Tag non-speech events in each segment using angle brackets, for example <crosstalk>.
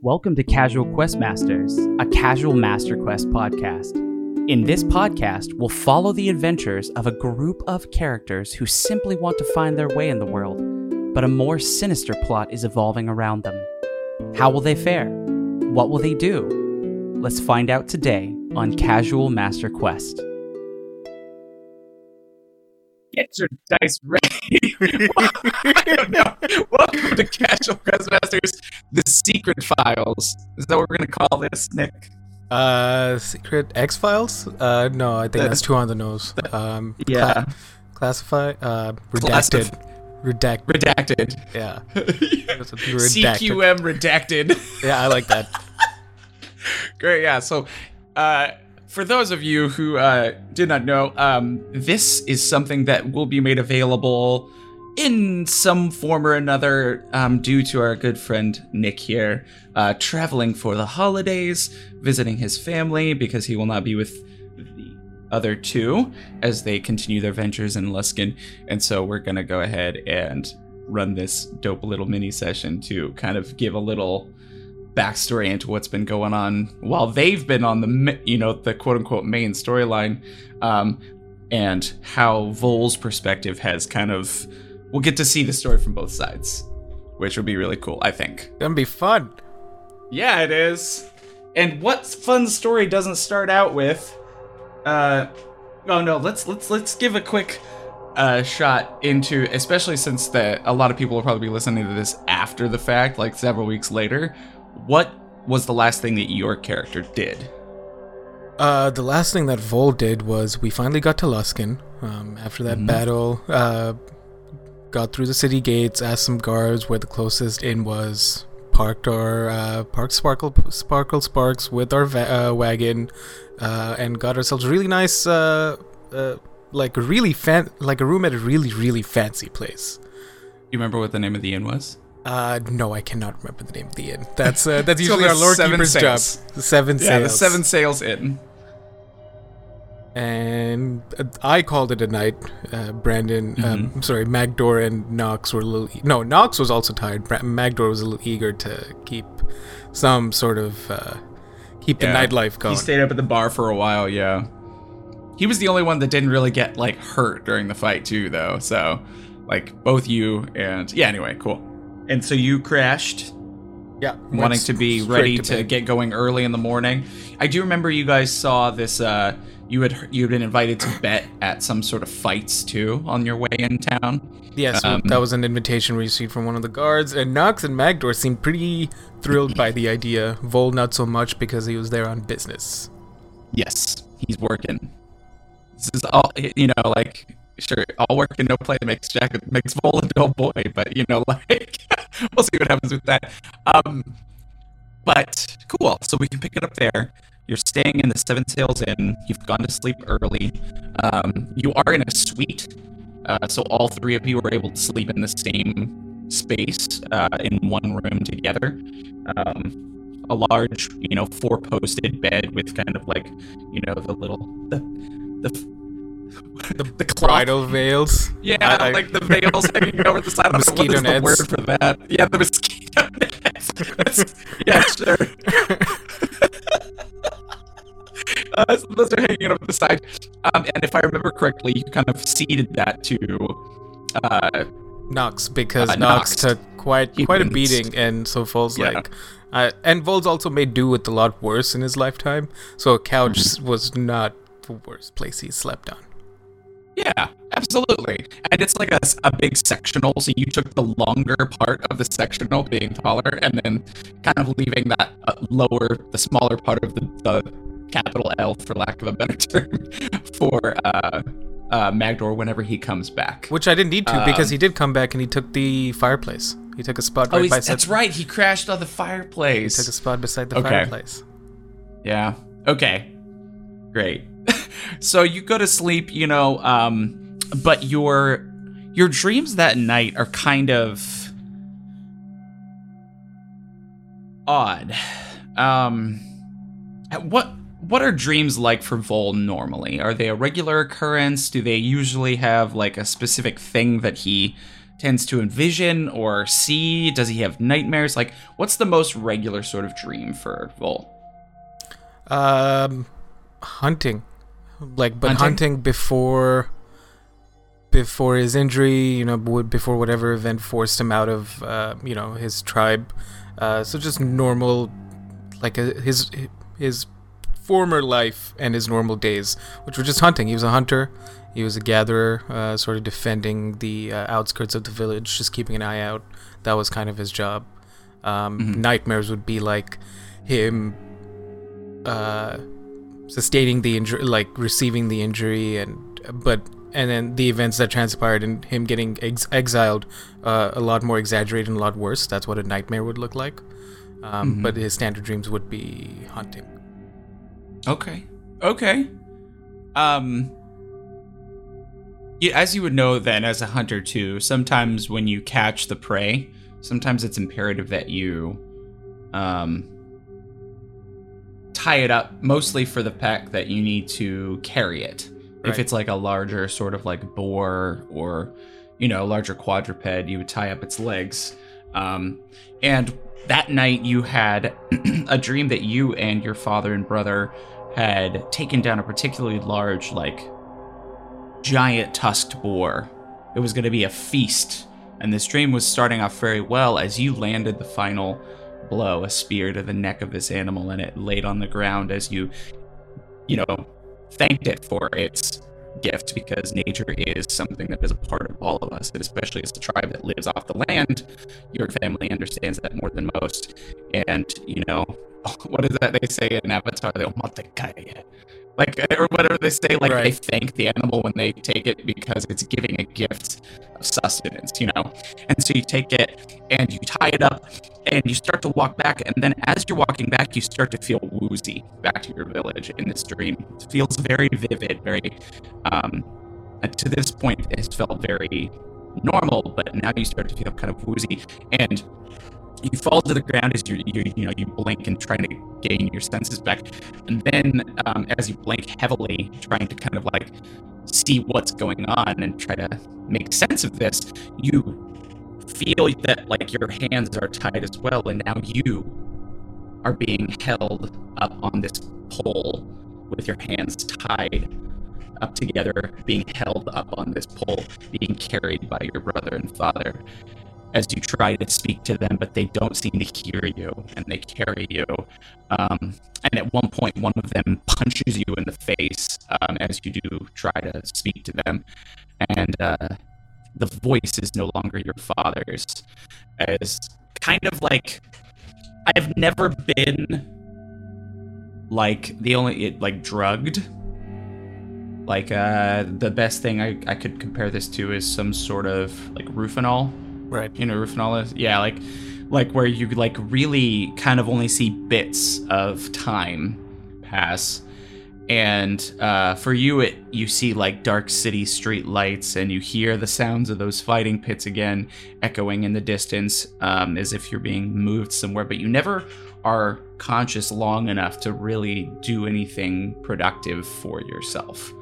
Welcome to Casual Quest Masters, a casual master quest podcast. In this podcast, we'll follow the adventures of a group of characters who simply want to find their way in the world, but a more sinister plot is evolving around them. How will they fare? What will they do? Let's find out today on Casual Master Quest. Get your dice ready. I don't know. Welcome to Casual Questmasters, the secret files. Is that what we're gonna call this, Nick? Uh, Secret X Files? Uh, no, I think that's too on the nose. Um, Yeah. cla- classify. Uh, Classif- redacted. Redact. Redacted. Yeah. <laughs> Redacted. CQM redacted. Yeah, I like that. <laughs> Great, yeah. So, uh, for those of you who uh, did not know, um, this is something that will be made available in some form or another um, due to our good friend Nick here uh, traveling for the holidays, visiting his family because he will not be with the other two as they continue their ventures in Luskan. And so we're going to go ahead and run this dope little mini session to kind of give a little backstory into what's been going on while they've been on the you know the quote unquote main storyline um and how Vol's perspective has kind of we'll get to see the story from both sides which will be really cool I think Gonna be fun. yeah it is and what fun story doesn't start out with uh oh no let's let's let's give a quick uh shot into especially since that a lot of people will probably be listening to this after the fact like several weeks later what was the last thing that your character did Uh, the last thing that Vol did was we finally got to Luskan. Um, after that Mhm. battle, uh, got through the city gates, asked some guards where the closest inn was, parked our uh, parked Sparkle Sparkle Sparks with our va- uh, wagon, uh, and got ourselves a really nice, uh, uh, like a really fan, like a room at a really really fancy place. you remember what the name of the inn was Uh, no, I cannot remember the name of the inn. That's uh, that's <laughs> usually our the lore Seven keeper's job. The seven yeah the seven sails inn and uh, I called it a night. Uh, Brandon, um, I'm sorry, Magdor and Nox were a little. E- no, Nox was also tired. Bra- Magdor was a little eager to keep some sort of uh, keep Yeah. the nightlife going. he stayed up at the bar for a while yeah he was the only one that didn't really get like hurt during the fight too though so like both you and yeah anyway cool and so you crashed yeah, wanting to be ready to, bed. get going early in the morning. I do remember you guys saw this. Uh, you had you had been invited to bet at some sort of fights too on your way in town. Yes, um, that was an invitation we received from one of the guards, and Nox and Magdor seemed pretty thrilled by the idea. Vol not so much because he was there on business. Yes, he's working. This is all you know. Like sure, all work and no play makes Jack makes Vol a dull boy, but you know, <laughs> like we'll see what happens with that. Um, but cool. So we can pick it up there. You're staying in the Seven Sails Inn. You've gone to sleep early. Um, you are in a suite, uh, so all three of you are able to sleep in the same space uh, in one room together. Um, a large, you know, four-posted bed with kind of like, you know, the little the the the, the Bridal veils. yeah, I- I- like the veils hanging over the side. I don't know what Mosquito the nets. word for that. Yeah, the mosquito <laughs> nets. That's- yeah, sure. <laughs> uh, so those are hanging over the side. Um, and if I remember correctly, you kind of ceded that to. Uh, Nox because Uh, Nox Nox. took quite He quite a beating, and so Vol's Yeah. like, uh, and Vol's also made do with a lot worse in his lifetime. So a couch Mm-hmm. was not the worst place he slept on. Yeah, absolutely. And it's like a, a big sectional, so you took the longer part of the sectional, being taller, and then kind of leaving that uh, lower, the smaller part of the, the capital L, for lack of a better <laughs> term, for uh, uh, Magdor whenever he comes back. Which I didn't need to because Um, he did come back and he took the fireplace. He took a spot Oh, right beside. that's right. He crashed on the fireplace. He took a spot beside the Okay. fireplace. Yeah. Okay. Great. <laughs> so you go to sleep, you know, um, but your your dreams that night are kind of odd. Um, what what are dreams like for Vol normally? Are they a regular occurrence? Do they usually have like a specific thing that he tends to envision or see? Does he have nightmares? Like, what's the most regular sort of dream for Vol? Um, hunting, like but Hunting? hunting, before before his injury, you know, before whatever event forced him out of, uh, you know, his tribe. Uh, so just normal, like uh his his former life and his normal days, which were just hunting. He was a hunter. He was a gatherer, uh, sort of defending the uh, outskirts of the village, just keeping an eye out. That was kind of his job. Um, Mhm. Nightmares would be like him uh, sustaining the injury, like receiving the injury, and but and then the events that transpired and him getting ex- exiled, uh, a lot more exaggerated and a lot worse. That's what a nightmare would look like. Um, Mhm. But his standard dreams would be hunting. Okay. Okay. Um yeah, as you would know then as a hunter too, sometimes when you catch the prey, sometimes it's imperative that you um tie it up mostly for the pack that you need to carry it. If it's like a larger sort of like boar or you know, larger quadruped, you would tie up its legs. Um and that night you had <clears throat> a dream that you and your father and brother had taken down a particularly large, like, giant tusked boar. It was going to be a feast, and this dream was starting off very well as you landed the final blow, a spear to the neck of this animal, and it laid on the ground as you, you know, thanked it for its gift because nature is something that is a part of all of us, and especially as a tribe that lives off the land. Your family understands that more than most. And, you know, <laughs> what is that they say in Avatar? They'll "Matekaya." Like, or whatever they say, like they thank the animal when they take it because it's giving a gift of sustenance, you know? And so you take it and you tie it up and you start to walk back. And then as you're walking back, you start to feel woozy back to your village in this dream. It feels very vivid, very, um, to this point, it has felt very normal, but now you start to feel kind of woozy. And you fall to the ground as you you you know you blink and trying to gain your senses back, and then um, as you blink heavily, trying to kind of like see what's going on and try to make sense of this, you feel that like your hands are tied as well, and now you are being held up on this pole with your hands tied up together, being held up on this pole, being carried by your brother and father as you try to speak to them, but they don't seem to hear you and they carry you. Um, and at one point, one of them punches you in the face um, as you do try to speak to them. And uh, the voice is no longer your father's. As kind of like, I've never been like the only, it, like drugged. Like, uh, the best thing I, I could compare this to is some sort of like Rufinol Right. you know Rufinol is yeah like like where you like really kind of only see bits of time pass and uh, for you it you see like dark city street lights and you hear the sounds of those fighting pits again echoing in the distance um, as if you're being moved somewhere but you never are conscious long enough to really do anything productive for yourself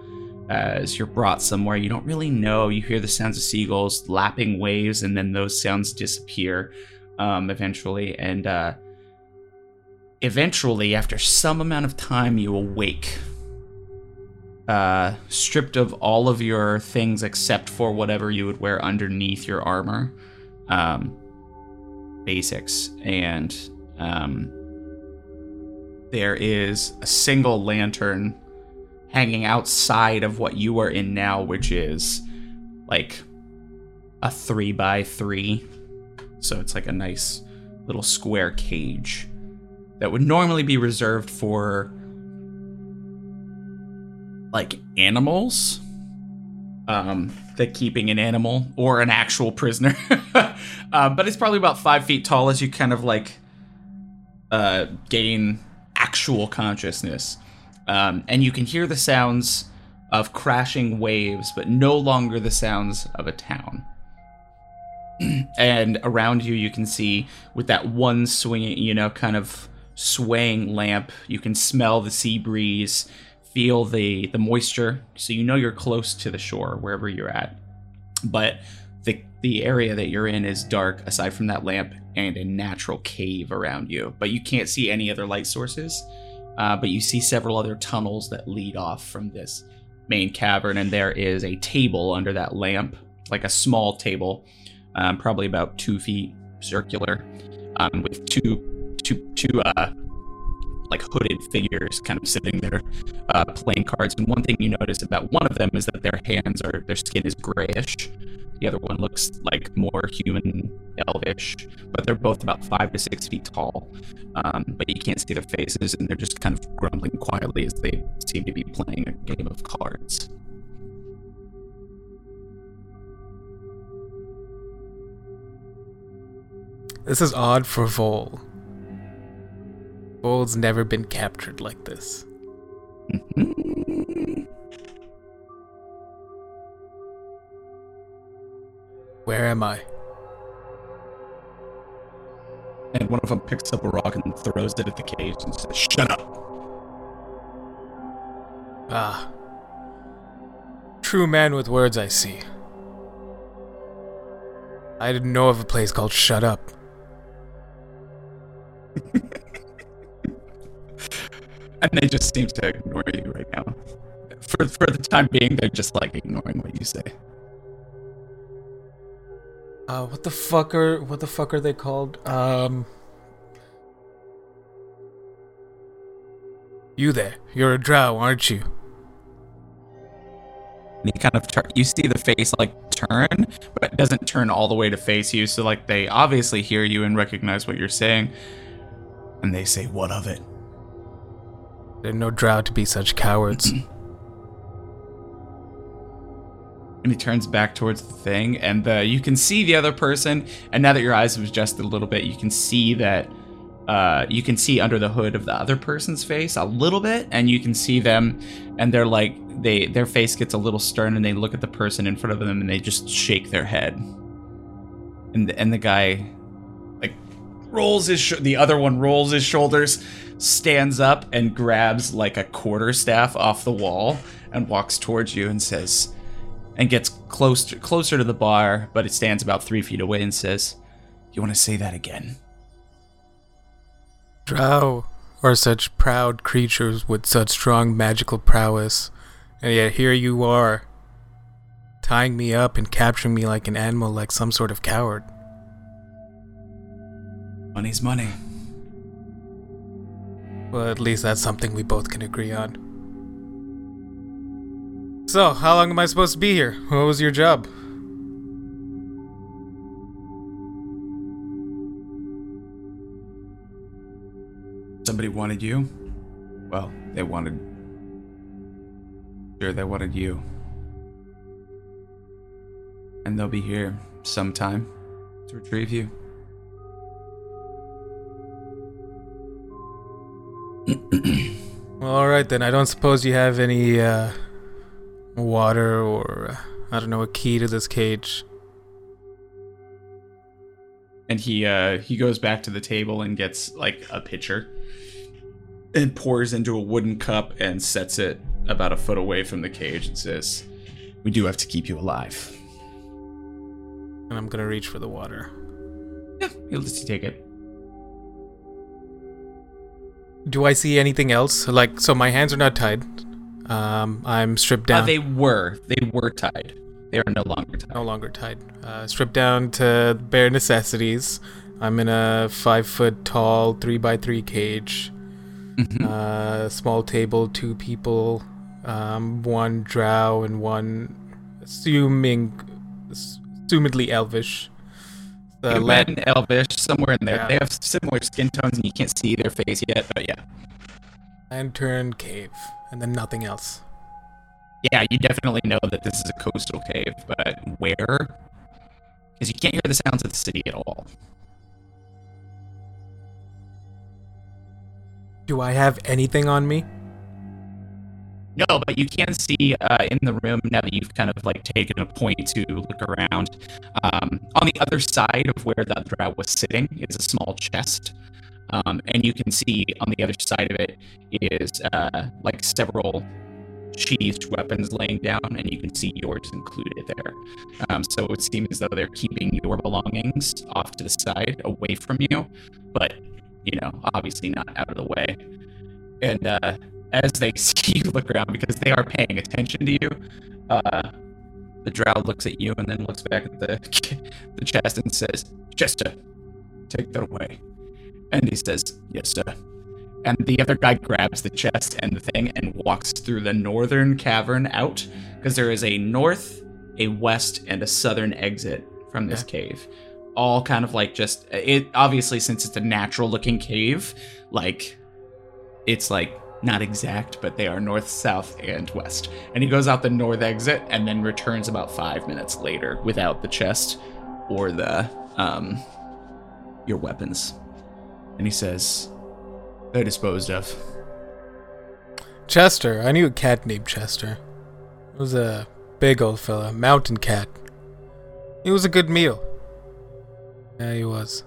as you're brought somewhere you don't really know. You hear the sounds of seagulls lapping waves, and then those sounds disappear um, eventually. And uh, eventually, after some amount of time, you awake, uh, stripped of all of your things except for whatever you would wear underneath your armor, um, basics, and um, there is a single lantern hanging outside of what you are in now, which is like a three by three. So it's like a nice little square cage that would normally be reserved for like animals. Um, the keeping an animal or an actual prisoner. um, <laughs> but it's probably about five feet tall as you kind of like uh, gain actual consciousness. Um, and you can hear the sounds of crashing waves, but no longer the sounds of a town. <clears throat> and around you, you can see with that one swinging, you know, kind of swaying lamp, you can smell the sea breeze, feel the the moisture, so you know you're close to the shore wherever you're at. But the the area that you're in is dark aside from that lamp and a natural cave around you, but you can't see any other light sources. Uh, but you see several other tunnels that lead off from this main cavern, and there is a table under that lamp, like a small table, um, probably about two feet circular, um, with two two two uh, like hooded figures kind of sitting there uh, playing cards. And one thing you notice about one of them is that their hands are their skin is grayish. The other one looks like more human elvish, but they're both about five to six feet tall. Um, but you can't see their faces, and they're just kind of grumbling quietly as they seem to be playing a game of cards. This is odd for Vol. Vol's never been captured like this. <laughs> Where am I? And one of them picks up a rock and throws it at the cage and says, Shut up! Ah. True man with words, I see. I didn't know of a place called Shut Up. <laughs> and they just seem to ignore you right now. For for the time being, they're just like ignoring what you say. Uh, what the fuck are what the fuck are they called? Um, you there? You're a drow, aren't you? And he kind of tur- you see the face like turn, but it doesn't turn all the way to face you. So like they obviously hear you and recognize what you're saying, and they say, "What of it?" There's no drow to be such cowards. <clears throat> and he turns back towards the thing and uh, you can see the other person and now that your eyes have adjusted a little bit you can see that uh, you can see under the hood of the other person's face a little bit and you can see them and they're like they their face gets a little stern and they look at the person in front of them and they just shake their head and and the guy rolls his sh- the other one rolls his shoulders stands up and grabs like a quarter staff off the wall and walks towards you and says and gets close closer to the bar, but it stands about three feet away and says, "You want to say that again?" Drow are such proud creatures with such strong magical prowess, and yet here you are, tying me up and capturing me like an animal, like some sort of coward. Money's money. Well, at least that's something we both can agree on. So, how long am I supposed to be here? What was your job? Somebody wanted you. Well, they wanted. Sure, they wanted you. And they'll be here sometime to retrieve you. <clears throat> Well, alright then. I don't suppose you have any, uh, water or, uh, I don't know, a key to this cage. and he uh he goes back to the table and gets like a pitcher and pours into a wooden cup and sets it about a foot away from the cage and says we do have to keep you alive And I'm gonna reach for the water. yeah he'll let you take it Do I see anything else? Like, so my hands are not tied. Um, I'm stripped uh, down. they were they were tied they are no longer tied no longer tied. Uh, stripped down to bare necessities. I'm in a five foot tall, three by three cage. Mhm. Uh, small table, two people, um, one drow and one assuming, assumedly elvish. The Human, land, elvish somewhere in there Yeah. they have similar skin tones and you can't see their face yet but yeah lantern cave, and then nothing else. yeah you definitely know that this is a coastal cave but where because you can't hear the sounds of the city at all Do I have anything on me? No, but you can see uh, in the room now that you've kind of like taken a point to look around. Um, on the other side of where the drow was sitting is a small chest, um, and you can see on the other side of it is uh, like several sheathed weapons laying down, and you can see yours included there. Um, so it would seem as though they're keeping your belongings off to the side, away from you, but you know, obviously not out of the way. And uh, as they <laughs> see you look around, because they are paying attention to you, uh, the drow looks at you and then looks back at the <laughs> the chest and says, "Chester, take that away." And he says, "Yes, sir." And the other guy grabs the chest and the thing and walks through the northern cavern out because there is a north, a west, and a southern exit from this cave. All kind of like just it. Obviously, since it's a natural looking cave, like it's like not exact, but they are north, south, and west. And he goes out the north exit and then returns about five minutes later without the chest or the um your weapons. And he says, "They're disposed of." Chester. I knew a cat named Chester. It was a big old fella, mountain cat. It was a good meal. Yeah, he was.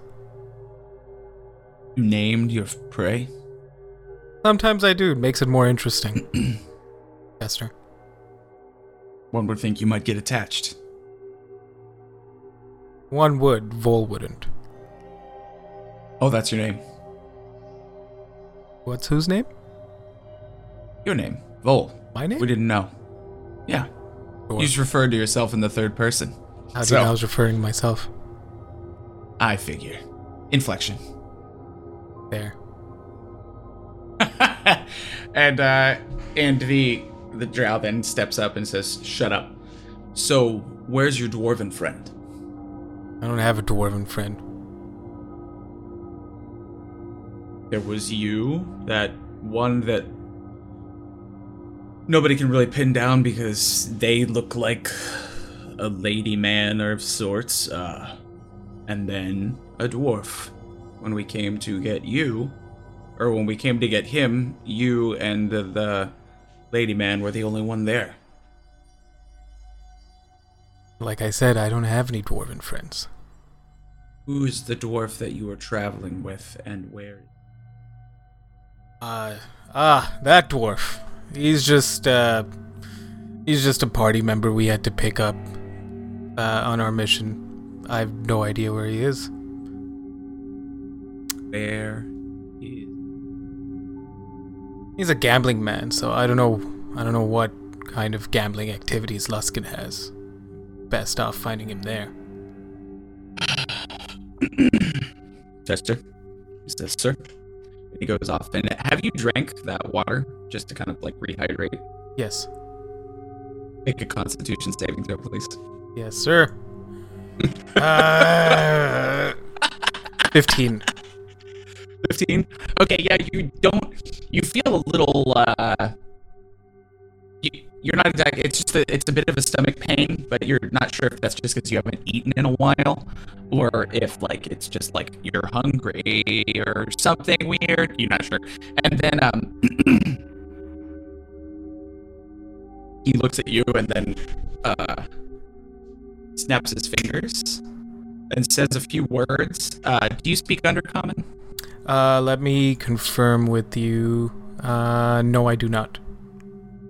You named your prey. Sometimes I do. It makes it more interesting. <clears throat> Chester. One would think you might get attached. One would, Vol wouldn't. Oh, that's your name. What's whose name? Your name, Vol. My name? We didn't know. Yeah, Sure. you just referred to yourself in the third person. How do So- you know I was referring to myself? I figure. Inflection. There. <laughs> and uh and the the drow then steps up and says, "Shut up." So, where's your dwarven friend? I don't have a dwarven friend. There was you, that one that nobody can really pin down because they look like a lady man of sorts. Uh, and then a dwarf. When we came to get you, or when we came to get him, you and the, the lady man were the only one there. Like I said, I don't have any dwarven friends. Who's the dwarf that you were traveling with, and where? Uh, ah, that dwarf. He's just, uh, he's just a party member we had to pick up, uh, on our mission. I have no idea where he is. Where is He's a gambling man, so I don't know, I don't know what kind of gambling activities Luskan has. Best off finding him there. <coughs> Chester? He says, sir. He goes off. And have you drank that water just to kind of like rehydrate? Yes. Make a constitution saving throw, please. Yes, sir. <laughs> uh, 15. 15? Okay, yeah, you don't. You feel a little. uh you, You're not exactly. It's just a, it's a bit of a stomach pain, but you're not sure if that's just because you haven't eaten in a while, or if like it's just like you're hungry or something weird. You're not sure. And then um, <clears throat> he looks at you and then uh, snaps his fingers and says a few words. Uh, do you speak Undercommon? Uh, let me confirm with you. Uh, no, I do not.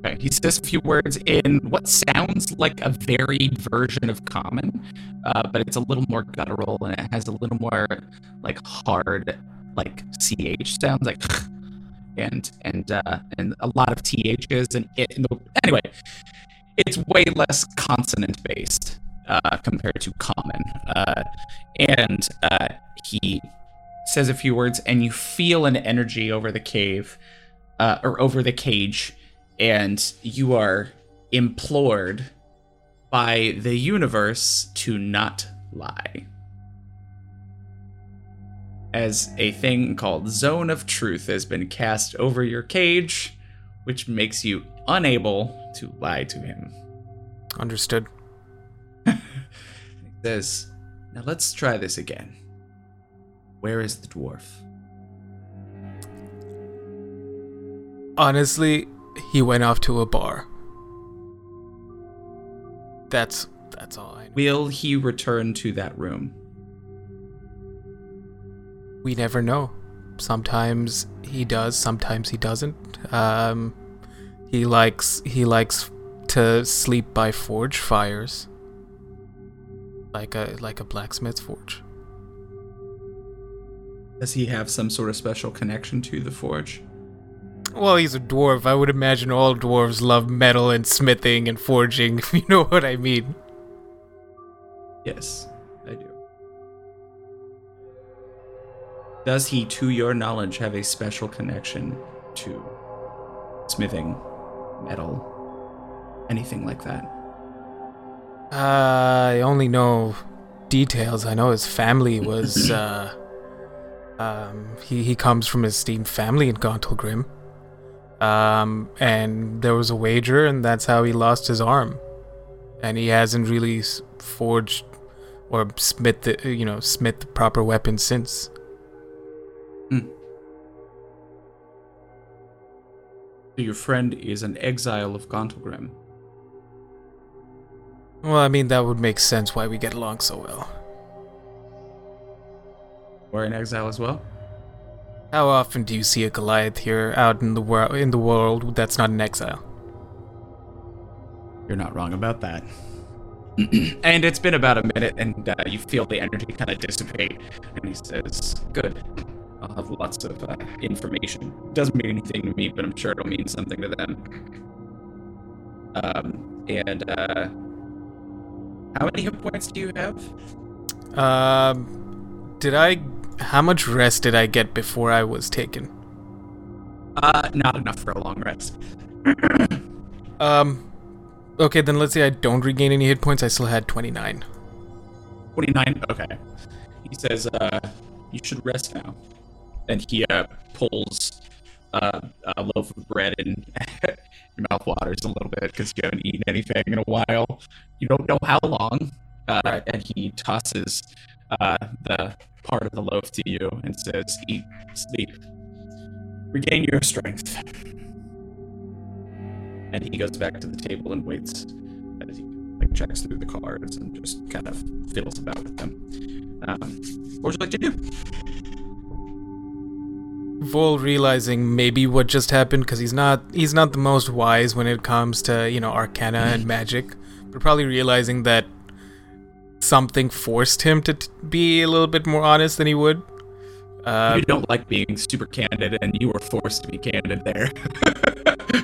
Okay, he says a few words in what sounds like a varied version of common, uh, but it's a little more guttural and it has a little more like hard, like ch sounds like, <sighs> and and uh, and a lot of ths and it. And the, anyway, it's way less consonant based uh, compared to common, uh, and uh, he says a few words, and you feel an energy over the cave, uh, or over the cage and you are implored by the universe to not lie. As a thing called Zone of Truth has been cast over your cage, which makes you unable to lie to him. Understood. <laughs> Says, Now let's try this again. Where is the dwarf? Honestly, he went off to a bar. That's that's all I know. Will he return to that room? We never know. Sometimes he does, sometimes he doesn't. Um, He likes he likes to sleep by forge fires. Like a like a blacksmith's forge. Does he have some sort of special connection to the forge? Well, he's a dwarf. I would imagine all dwarves love metal and smithing and forging, <laughs> if you know what I mean. Yes, I do. Does he, to your knowledge, have a special connection to smithing, metal, anything like that? Uh, I only know details. I know his family was, <clears throat> uh, um, he, he comes from his esteemed family in Gauntlgrym. Um, and there was a wager, and that's how he lost his arm. And he hasn't really forged or smith the, you know, smith the proper weapon since. So your friend is an exile of Gauntlgrym. Well, I mean, that would make sense why we get along so well. Or in exile as well? How often do you see a Goliath here out in the world in the world that's not an exile? You're not wrong about that. <clears throat> and it's been about a minute, and uh, you feel the energy kind of dissipate. And he says, Good. I'll have lots of uh, information. Doesn't mean anything to me, but I'm sure it'll mean something to them. Um, and uh, how many hit points do you have? Um, did I? How much rest did I get before I was taken? Uh, not enough for a long rest. <clears throat> Um, okay, then let's say I don't regain any hit points. I still had twenty nine. 29. Okay. He says, uh, you should rest now. And he uh, pulls uh, a loaf of bread and <laughs> your mouth waters a little bit because you haven't eaten anything in a while. You don't know how long. Uh, Right. And he tosses uh, the part of the loaf to you and says, eat, sleep, regain your strength. And he goes back to the table and waits as he like checks through the cards and just kind of fiddles about with them. Um, what would you like to do? Vol realizing maybe what just happened because he's not he's not the most wise when it comes to you know arcana and magic, but probably realizing that something forced him to t- be a little bit more honest than he would. Uh, you don't like being super candid, and you were forced to be candid there.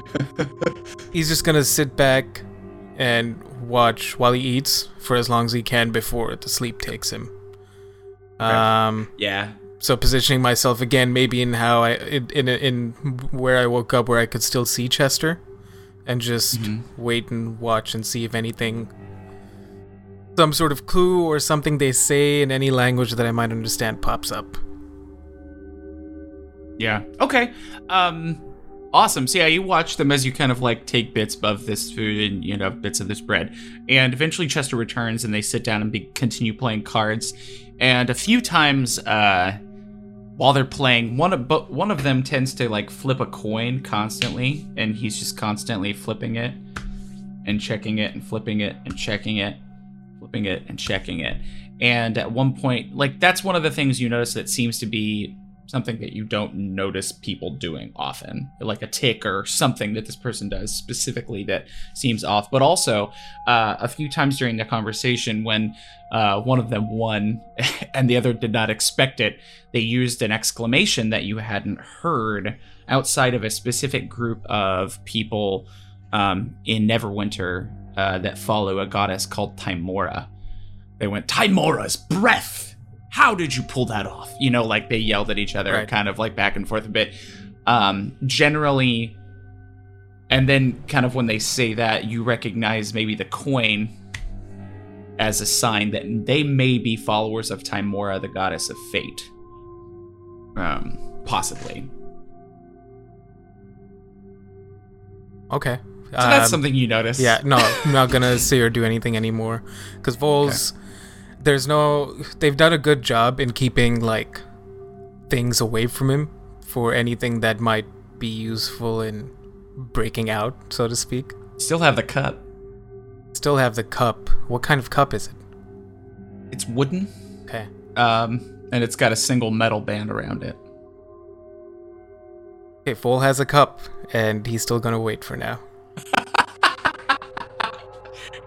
<laughs> he's just gonna sit back and watch while he eats for as long as he can before the sleep takes him. Um, yeah, so positioning myself again, maybe in how I in in, in where I woke up, where I could still see Chester, and just Mhm. wait and watch and see if anything, some sort of clue or something they say in any language that I might understand pops up. yeah. Okay. Um, awesome. So yeah, you watch them as you kind of like take bits of this food and you know bits of this bread, and eventually Chester returns and they sit down and be, continue playing cards. And a few times, uh, while they're playing, one of but one of them tends to like flip a coin constantly, and he's just constantly flipping it and checking it and flipping it and checking it, flipping it and checking it. And at one point, like that's one of the things you notice that seems to be something that you don't notice people doing often, like a tick or something that this person does specifically that seems off. But also, uh, a few times during the conversation, when uh, one of them won <laughs> and the other did not expect it, they used an exclamation that you hadn't heard outside of a specific group of people um, in Neverwinter uh, that follow a goddess called Tymora. They went, Tymora's breath! How did you pull that off? You know, like they yelled at each other, Right. kind of like back and forth a bit. Um, generally, and then kind of when they say that, you recognize maybe the coin as a sign that they may be followers of Tymora, the goddess of fate. Um, possibly. Okay. So that's Um, something you notice. Yeah, no, I'm not gonna <laughs> see or do anything anymore. Because Vols, there's no. They've done a good job in keeping, like, things away from him for anything that might be useful in breaking out, so to speak. Still have the cup. Still have the cup. What kind of cup is it? It's wooden. Okay. Um, and it's got a single metal band around it. Okay, Foal has a cup, and he's still gonna wait for now.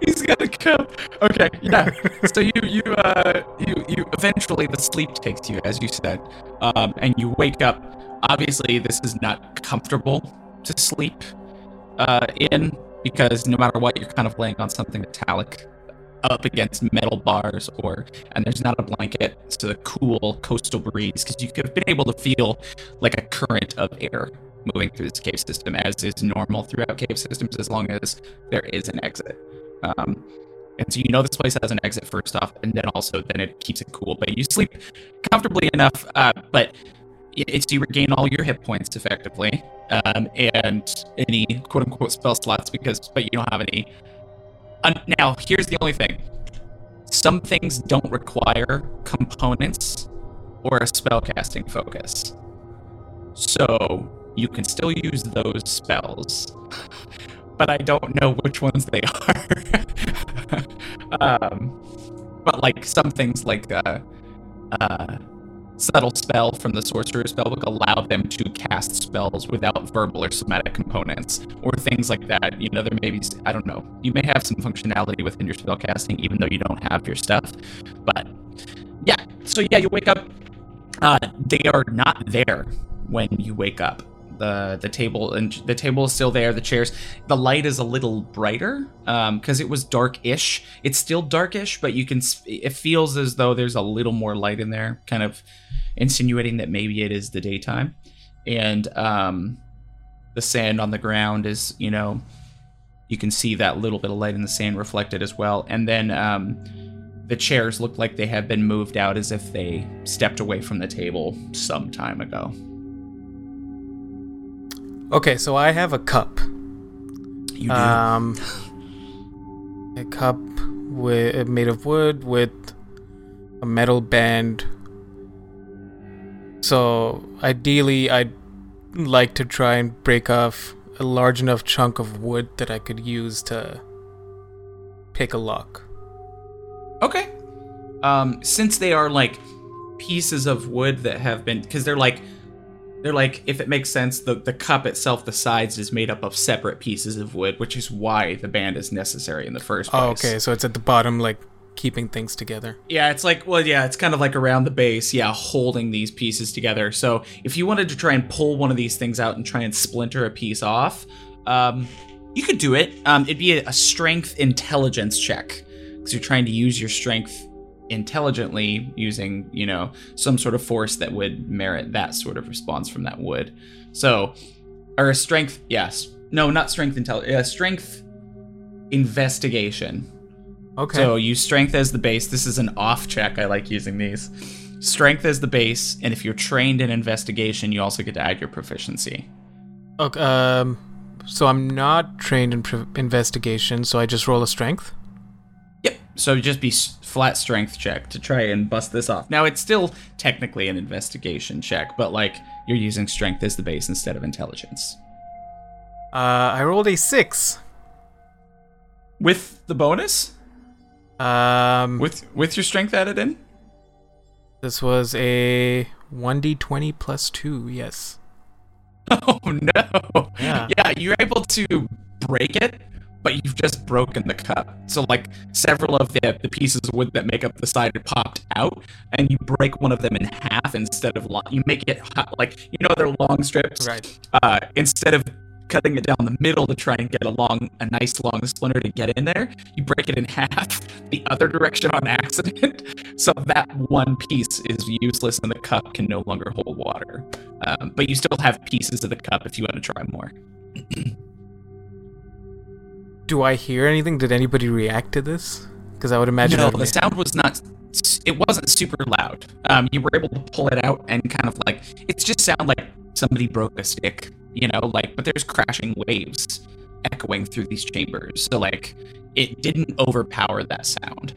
He's got a cup. Okay, yeah. so you you uh you you eventually the sleep takes you, as you said, um, and you wake up. Obviously, this is not comfortable to sleep uh, in because no matter what, you're kind of laying on something metallic up against metal bars or and there's not a blanket so the cool coastal breeze because you could have been able to feel like a current of air moving through this cave system as is normal throughout cave systems as long as there is an exit um, and so you know this place has an exit first off and then also then it keeps it cool but you sleep comfortably enough uh, but it's you regain all your hit points effectively um, and any quote unquote spell slots because but you don't have any. Now, here's the only thing. Some things don't require components or a spellcasting focus. So you can still use those spells, <laughs> but I don't know which ones they <laughs> are. um, but like some things like uh, uh, subtle spell from the sorcerer's spellbook allow them to cast spells without verbal or somatic components or things like that. You know there may be i don't know you may have some functionality within your spell casting even though you don't have your stuff but yeah. So yeah you wake up uh, they are not there when you wake up the the table and the table is still there the chairs. The light is a little brighter because um, it was dark-ish. It's still darkish but you can it feels as though there's a little more light in there kind of insinuating that maybe it is the daytime. And um, the sand on the ground is you know you can see that little bit of light in the sand reflected as well. And then um, the chairs look like they have been moved out as if they stepped away from the table some time ago Okay, so I have a cup. You do. Um, a cup with made of wood with a metal band. So ideally, I'd like to try and break off a large enough chunk of wood that I could use to pick a lock. Okay. Um, since they are like pieces of wood that have been, because they're like they're like, if it makes sense, the, the cup itself, the sides, is made up of separate pieces of wood, which is why the band is necessary in the first place. Oh, okay. So it's at the bottom, like keeping things together. Yeah, it's like, well, yeah, it's kind of like around the base, yeah, holding these pieces together. So if you wanted to try and pull one of these things out and try and splinter a piece off, um, you could do it. Um, it'd be a, a strength intelligence check because you're trying to use your strength intelligently using, you know, some sort of force that would merit that sort of response from that wood. So, or a strength, yes. No, not strength intelligence. Uh, strength investigation. Okay. So you strength as the base. This is an off check. I like using these. Strength as the base, and if you're trained in investigation, you also get to add your proficiency. Okay. Um. So I'm not trained in pre- investigation, so I just roll a strength. Yep. So just be flat strength check to try and bust this off. Now it's still technically an investigation check, but like you're using strength as the base instead of intelligence. Uh, I rolled a six. With the bonus? Um, With with your strength added in? this was a one d twenty plus two. Yes. <laughs> Oh no. Yeah. Yeah, you're able to break it, but you've just broken the cup. So like several of the, the pieces of wood that make up the side had popped out, and you break one of them in half instead of long. You make it like you know they're long strips. Right. Uh, instead of cutting it down the middle to try and get a long, a nice long splinter to get in there, you break it in half the other direction on accident. <laughs> so that one piece is useless, and the cup can no longer hold water. Um, but you still have pieces of the cup if you want to try more. <clears throat> Do I hear anything? Did anybody react to this? Because I would imagine. no, the sound was not. It wasn't super loud. Um, you were able to pull it out and kind of like it just sounded like somebody broke a stick, you know, like. But there's crashing waves echoing through these chambers, so like it didn't overpower that sound.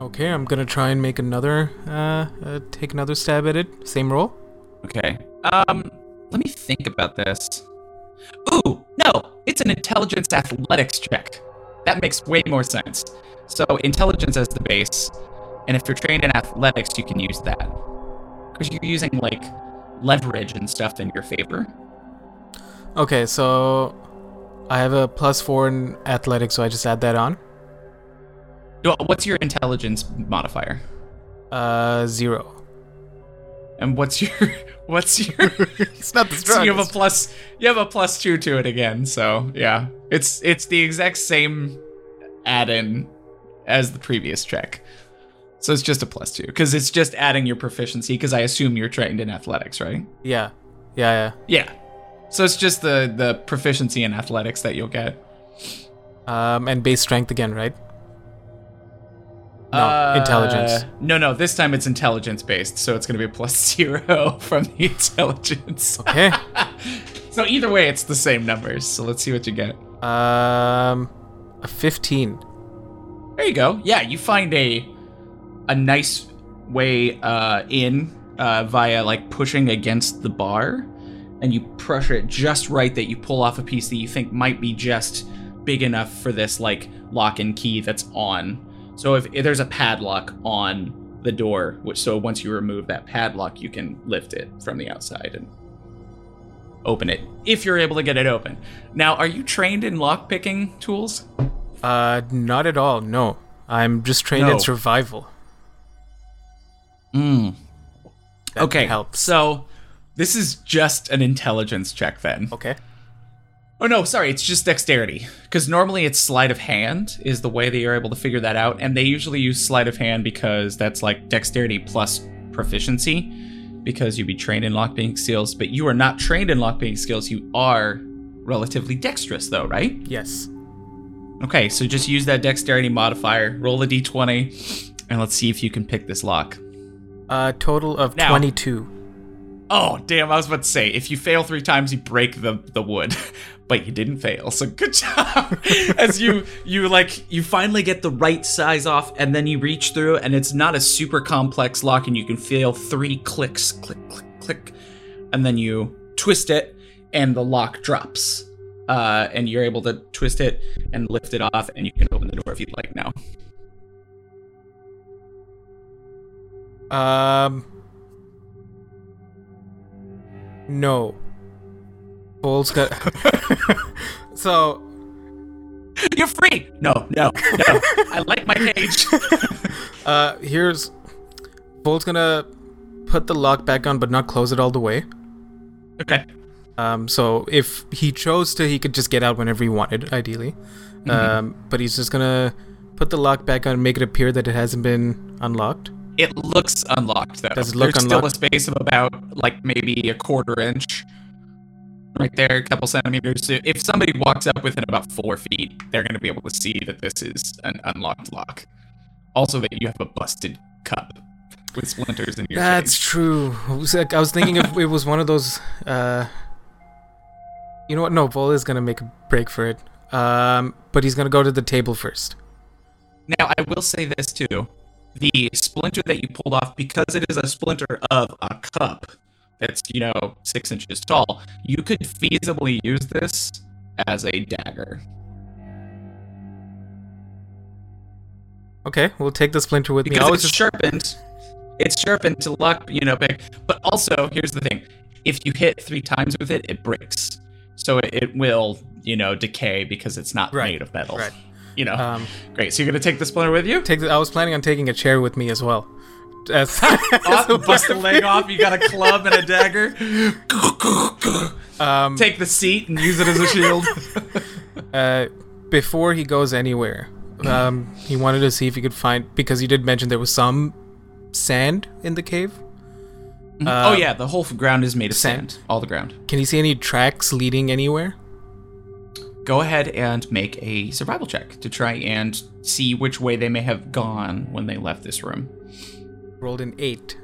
Okay, I'm gonna try and make another. Uh, uh, take another stab at it. Same roll. Okay. Um, let me think about this. Ooh, no, it's an intelligence athletics check. That makes way more sense. So intelligence as the base, and if you're trained in athletics, you can use that because you're using like leverage and stuff in your favor. Okay, so I have a plus four in athletics, so I just add that on. What's your intelligence modifier? Uh, zero. And what's <laughs> your what's your <laughs> It's not the <laughs> so you have a plus you have a plus two to it again, so yeah. It's it's the exact same add-in as the previous check. So it's just a plus two. Because it's just adding your proficiency, because I assume you're trained in athletics, right? yeah, yeah, Yeah. Yeah. So it's just the the proficiency in athletics that you'll get. Um, and base strength again, right? No, intelligence. Uh, No, no, this time it's intelligence based, so it's gonna be a plus <laughs> zero from the intelligence. Okay. <laughs> So either way, it's the same numbers. So let's see what you get. um, a fifteen. There you go. Yeah, you find a a nice way uh, in uh, via like pushing against the bar, and you pressure it just right that you pull off a piece that you think might be just big enough for this like lock and key that's on. So if, if there's a padlock on the door, which so once you remove that padlock, you can lift it from the outside and open it if you're able to get it open. Now, are you trained in lock picking tools? Uh, not at all. No, I'm just trained No. in survival. Mm. That okay, helps. So this is just an intelligence check then. Okay. Oh no, sorry, it's just dexterity. Because normally it's sleight of hand is the way that you're able to figure that out, and they usually use sleight of hand because that's like dexterity plus proficiency, because you'd be trained in lockpicking skills. But you are not trained in lockpicking skills. You are relatively dexterous, though, right? Yes. Okay, so just use that dexterity modifier, roll a d20, and let's see if you can pick this lock. A total of Now- twenty-two. Oh, damn, I was about to say, if you fail three times, you break the, the wood. <laughs> But you didn't fail, so good job. <laughs> As you you like you finally get the right size off, and then you reach through, and it's not a super complex lock, and you can feel three clicks, click, click, click, and then you twist it, and the lock drops. Uh, and you're able to twist it and lift it off, and you can open the door if you'd like now. Um. No. Bull's <laughs> got. so, You're free. No, no, no. I like my cage. <laughs> uh, here's. Bull's gonna put the lock back on, but not close it all the way. okay. Um, so if he chose to, he could just get out whenever he wanted, ideally. Um, but he's just gonna put the lock back on and make it appear that it hasn't been unlocked. It looks unlocked though. Does it look There's unlocked? still a space of about like maybe a quarter inch. Right there, a couple centimeters. If somebody walks up within about four feet, they're going to be able to see that this is an unlocked lock. Also, that you have a busted cup with splinters in your hand. That's face. true. I was, like- I was thinking if it was one of those. Uh, you know what? No, Vol is gonna make a break for it. Um, but he's gonna go to the table first. Now, I will say this too: the splinter that you pulled off, because it is a splinter of a cup that's you know six inches tall, you could feasibly use this as a dagger. Okay, we'll take the splinter with me. because it's just sharpened. It's sharpened to luck, you know, big. But also, here's the thing: if you hit three times with it, it breaks. So it, it will, you know, decay because it's not Right, made of metal. right. You know. um Great. So you're gonna take the splinter with you? take. The, I was planning on taking a chair with me as well. As, <laughs> Oh, bust a leg off. You got a club and a dagger. um, Take the seat and use it as a shield. <laughs> uh, before he goes anywhere, um, he wanted to see if he could find because he did mention there was some sand in the cave. oh yeah, the whole ground is made of sand. sand. All the ground. Can you see any tracks leading anywhere? Go ahead and make a survival check to try and see which way they may have gone when they left this room. Rolled an eight.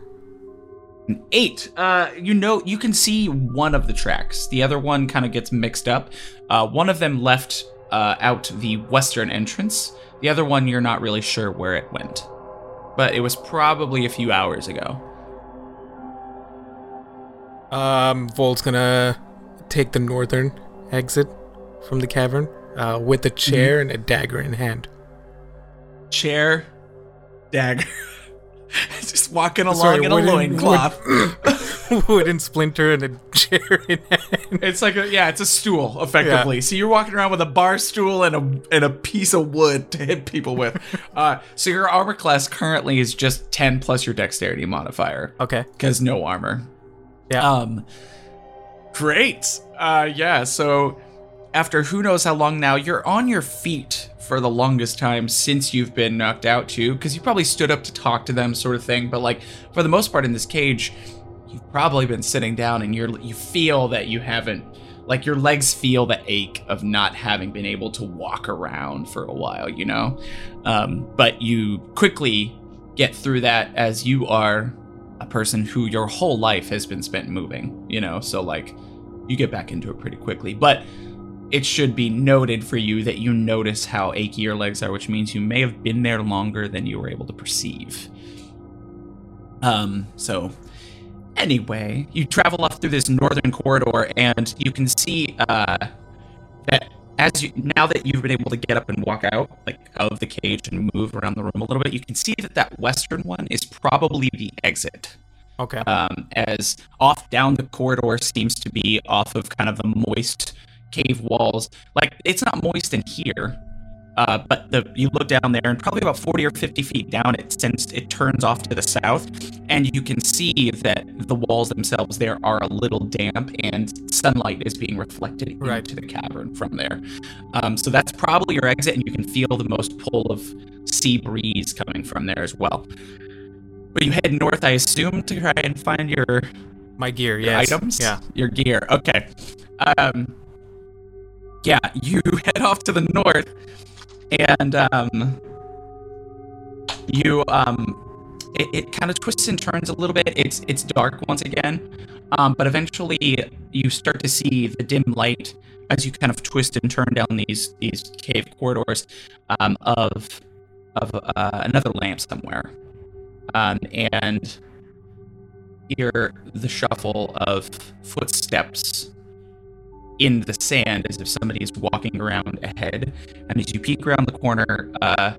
An eight. Uh, you know, you can see one of the tracks. The other one kind of gets mixed up. Uh, one of them left uh, out the western entrance. The other one, you're not really sure where it went. But it was probably a few hours ago. Um, Vol's gonna take the northern exit from the cavern uh, with a chair and a dagger in hand. Chair, dagger. <laughs> <laughs> Just walking Sorry, along in a wooden- loincloth. <laughs> wooden splinter and a chair in hand. It's like a yeah, it's a stool effectively. So you're walking around with a bar stool and a and a piece of wood to hit people with. <laughs> uh, so your armor class currently is just ten plus your dexterity modifier Okay. because no armor. Yeah. Um, great. Uh, yeah. So after who knows how long now, you're on your feet for the longest time since you've been knocked out too, because you probably stood up to talk to them, sort of thing. But like for the most part in this cage, you've probably been sitting down, and you're you feel that you haven't. Like your legs feel the ache of not having been able to walk around for a while, you know. Um, but you quickly get through that as you are a person who your whole life has been spent moving, you know, so like you get back into it pretty quickly. But it should be noted for you that you notice how achy your legs are, which means you may have been there longer than you were able to perceive. Um, so anyway, you travel off through this northern corridor and you can see uh that as you now that you've been able to get up and walk out like of the cage and move around the room a little bit, you can see that that western one is probably the exit Okay. um, as off down the corridor seems to be off of kind of the moist cave walls. Like it's not moist in here, uh, but the you look down there and probably about forty or fifty feet down, it since it turns off to the south, and you can see that the walls themselves there are a little damp, and sunlight is being reflected Right. into the cavern from there. Um, so that's probably your exit, and you can feel the most pull of sea breeze coming from there as well. But you head north, I assume, to try and find your My gear, your items? Yeah. Your gear. Okay. Um Yeah, you <laughs> head off to the north and um you um it, it kind of twists and turns a little bit. It's it's dark once again. Um, but eventually you start to see the dim light as you kind of twist and turn down these these cave corridors um, of of uh, another lamp somewhere. Um, and hear the shuffle of footsteps in the sand as if somebody is walking around ahead. And as you peek around the corner, uh,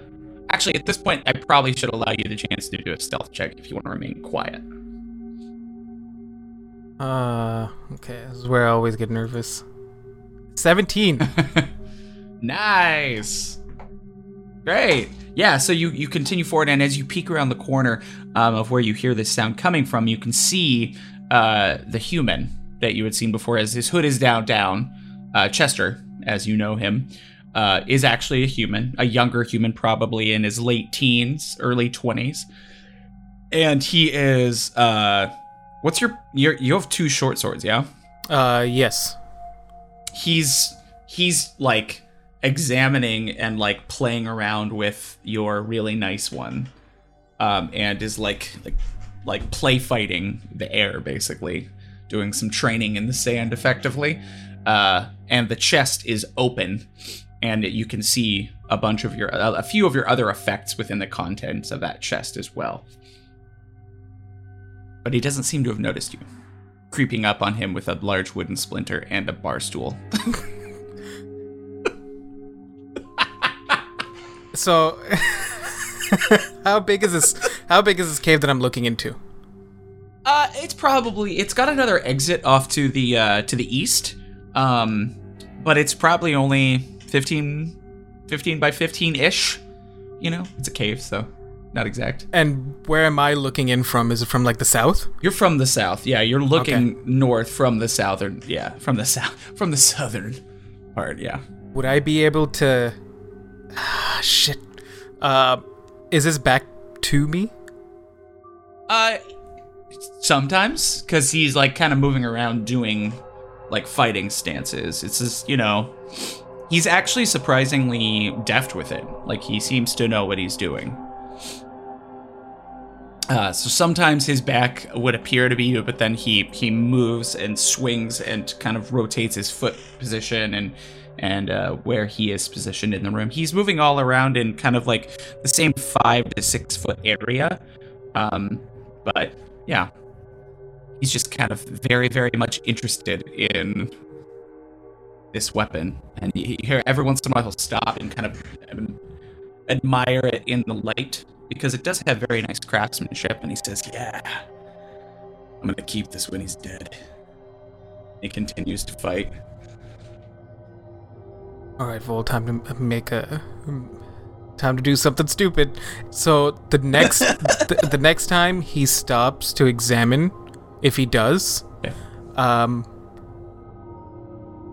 actually, at this point, I probably should allow you the chance to do a stealth check if you want to remain quiet. Uh, okay. This is where I always get nervous. 17. <laughs> nice. Great. Yeah, so you, you continue forward, and as you peek around the corner um, of where you hear this sound coming from, you can see uh, the human that you had seen before as his hood is down, down. Uh, Chester, as you know him, uh, is actually a human, a younger human, probably in his late teens, early 20s. And he is. Uh, what's your. Your you have two short swords, yeah? uh, yes. he's he's like examining and like playing around with your really nice one um and is like like like play fighting the air basically doing some training in the sand effectively uh and the chest is open and you can see a bunch of your a few of your other effects within the contents of that chest as well but he doesn't seem to have noticed you creeping up on him with a large wooden splinter and a bar stool <laughs> So, <laughs> how big is this? How big is this cave that I'm looking into? Uh, it's probably it's got another exit off to the uh, to the east, um, but it's probably only 15, 15 by fifteen ish. You know, it's a cave, so not exact. And where am I looking in from? Is it from like the south? You're from the south, yeah. You're looking north from the southern, yeah, from the <laughs> south, from the southern part, yeah. Would I be able to? Ah, shit. Uh, is this back to me? Uh, sometimes because he's like kind of moving around doing like fighting stances. It's just you know, he's actually surprisingly deft with it. Like he seems to know what he's doing. Uh, so sometimes his back would appear to be you, but then he he moves and swings and kind of rotates his foot position and and uh, where he is positioned in the room. He's moving all around in kind of like the same five to six foot area. Um, but yeah, he's just kind of very, very much interested in this weapon. And you hear every once in a while he'll stop and kind of admire it in the light because it does have very nice craftsmanship. And he says, "Yeah, I'm gonna keep this when he's dead. He continues to fight. All right, Vol, time to make a time to do something stupid. So the next <laughs> the, the next time he stops to examine, if he does, Yeah. um,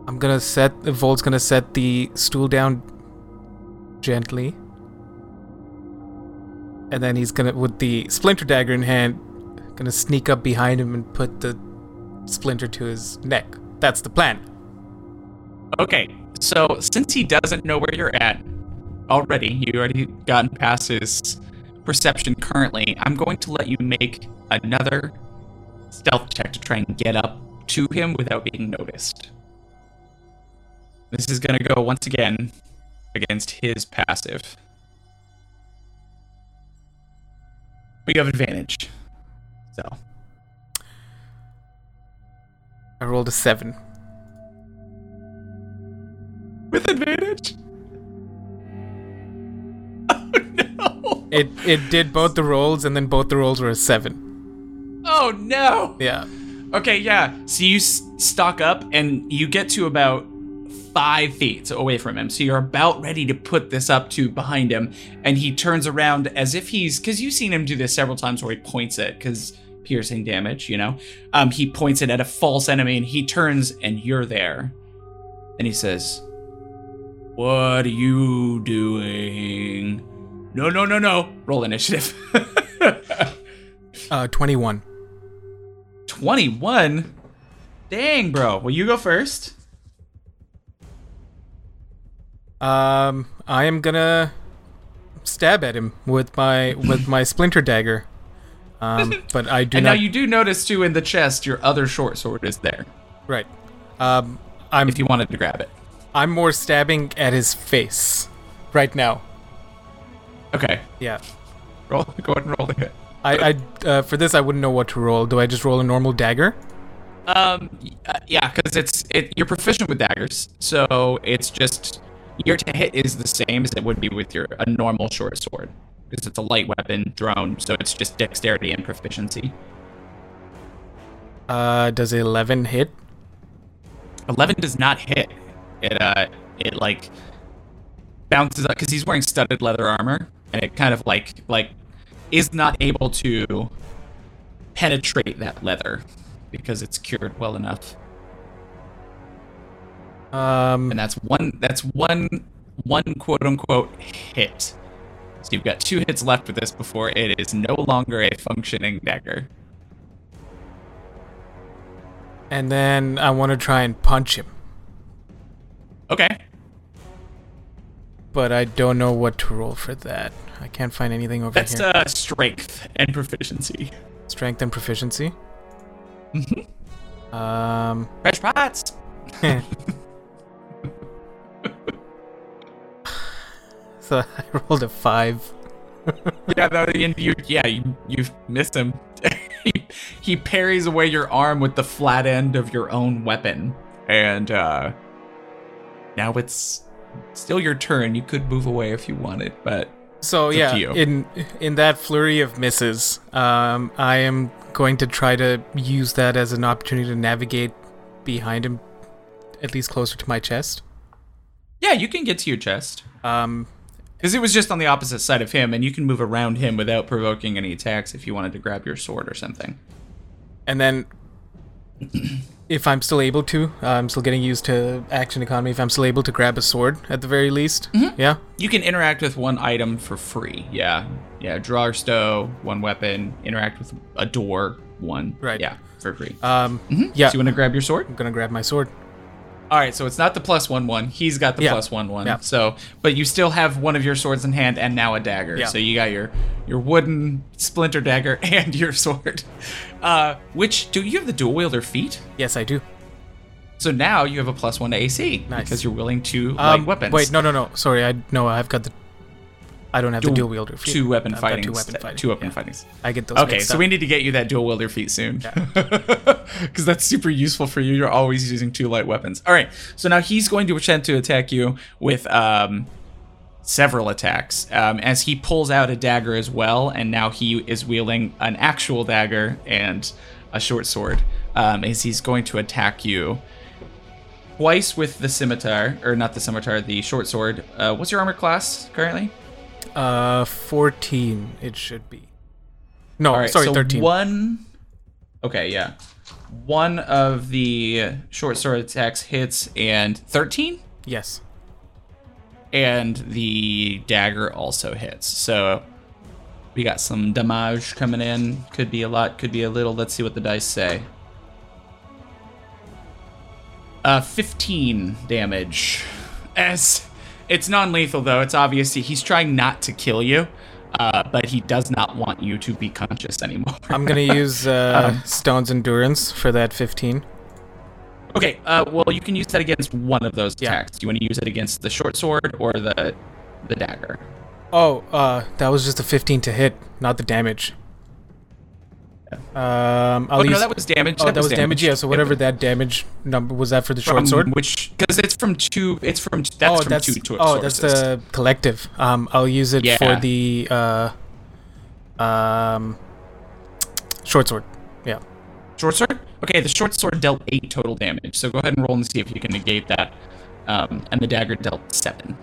I'm gonna set Vol's gonna set the stool down gently, and then he's gonna with the splinter dagger in hand, gonna sneak up behind him and put the splinter to his neck. That's the plan. Okay, so since he doesn't know where you're at already, you already gotten past his perception currently, I'm going to let you make another stealth check to try and get up to him without being noticed. This is going to go once again against his passive. But you have advantage. So, I rolled a seven. with advantage? No! It it did both the rolls, and then both the rolls were a seven. Oh no! Yeah. Okay, yeah. So you s- stock up and you get to about five feet away from him. So you're about ready to put this up to behind him, and he turns around as if he's because you've seen him do this several times where he points it because piercing damage, you know. Um, he points it at a false enemy, and he turns, and you're there, and he says, "What are you doing?" No, no, no, no. Roll initiative. <laughs> Uh, twenty-one. 21? Dang, bro. Will you go first? Um, I am gonna stab at him with my with my splinter dagger. Um, <laughs> but I do and not. now you do notice, too, in the chest, your other short sword is there, right. Um, I'm if you wanted to grab it. I'm more stabbing at his face right now. Okay. Yeah. Roll. <laughs> Go ahead and roll the hit. I, I uh, for this I wouldn't know what to roll. Do I just roll a normal dagger? Um, uh, yeah, because it's it, you're proficient with daggers, so it's just your to hit is the same as it would be with your a normal short sword, because it's a light weapon drone, so it's just dexterity and proficiency. Uh, does eleven hit? Eleven does not hit. It uh, it like bounces up because he's wearing studded leather armor, and it kind of like like is not able to penetrate that leather because it's cured well enough. Um, and that's one that's one one quote unquote hit. So you've got two hits left with this before it is no longer a functioning dagger. and then I want to try and punch him, Okay. But I don't know what to roll for that. I can't find anything over That's here. uh strength and proficiency. Strength and proficiency. Mhm. Um, Fresh pots. <laughs> so I <laughs> rolled a five. <laughs> Yeah, and you yeah, you you missed him. he, he parries away your arm with the flat end of your own weapon. And uh now it's still your turn. You could move away if you wanted, but So yeah, in in that flurry of misses, um, I am going to try to use that as an opportunity to navigate behind him, at least closer to my chest. yeah, you can get to your chest. Um, Because it was just on the opposite side of him, and you can move around him without provoking any attacks if you wanted to grab your sword or something. and then, if I'm still able to, uh, I'm still getting used to action economy. If I'm still able to grab a sword at the very least, yeah. You can interact with one item for free. Yeah. Yeah. Draw or stow, one weapon. Interact with a door, one. Right. Yeah, for free. Um, Mhm. yeah. So you want to grab your sword? I'm gonna grab my sword. All right. So it's not the plus one one. He's got the Yeah. plus one one. Yeah. So, but you still have one of your swords in hand and now a dagger. Yeah. So you got your your wooden splinter dagger <laughs> and your sword. Uh, which do you have the dual wielder feat? Yes, I do. So now you have a plus one to AC Nice. because you're willing to light Um, weapons. Wait, no, no, no. Sorry, I no. I've got the. I don't have Dual- the dual wielder. feat. two weapon I've. Two weapon fighting. Two weapon yeah. fightings. I get those. Okay, so up. we need to get you that dual wielder feat soon. Because <laughs> that's super useful for you. You're always using two light weapons. All right, so now he's going to attempt to attack you with um, several attacks um, as he pulls out a dagger as well, and now he is wielding an actual dagger and a short sword um, as he's going to attack you twice with the scimitar, or not the scimitar, the short sword. Uh, what's your armor class currently? Uh, 14 it should be. No, right, sorry, so 13. One. Okay, yeah. One of the short sword attacks hits, and 13? Yes. And the dagger also hits. So we got some damage coming in. Could be a lot, could be a little. Let's see what the dice say. Uh, 15 damage. As it's non-lethal though, it's obvious he's trying not to kill you, uh, but he does not want you to be conscious anymore. I'm going <laughs> to use uh, Um, Stone's Endurance for that 15. Okay, uh, well you can use that against one of those Yeah. attacks. Do you want to use it against the short sword or the the dagger? Oh, uh, that was just a 15 to hit, not the damage. Um, I'll Oh use. no, that was damage. oh, that was damage. Yeah, so whatever that damage number was that for the short from sword. which because it's from two. It's from that's oh, from that's two to oh, that's the collective. Um, I'll use it Yeah. for the uh, um, short sword. Yeah. short sword. Okay, the short sword dealt eight total damage. So go ahead and roll and see if you can negate that. Um, and the dagger dealt seven.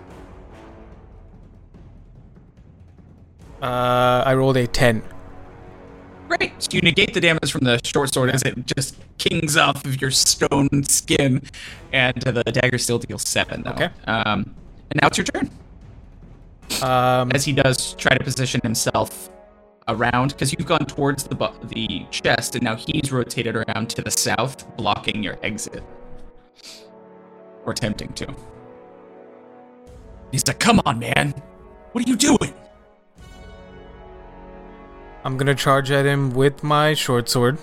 Uh, I rolled a 10. Great. So you negate the damage from the short sword as it just kings off of your stone skin, and uh, the dagger still deals seven though. Okay. Um, and now it's your turn. Um, as he does try to position himself around because you've gone towards the bu- the chest and now he's rotated around to the south blocking your exit. Or attempting to. He's like come on man. What are you doing? I'm gonna charge at him with my short sword.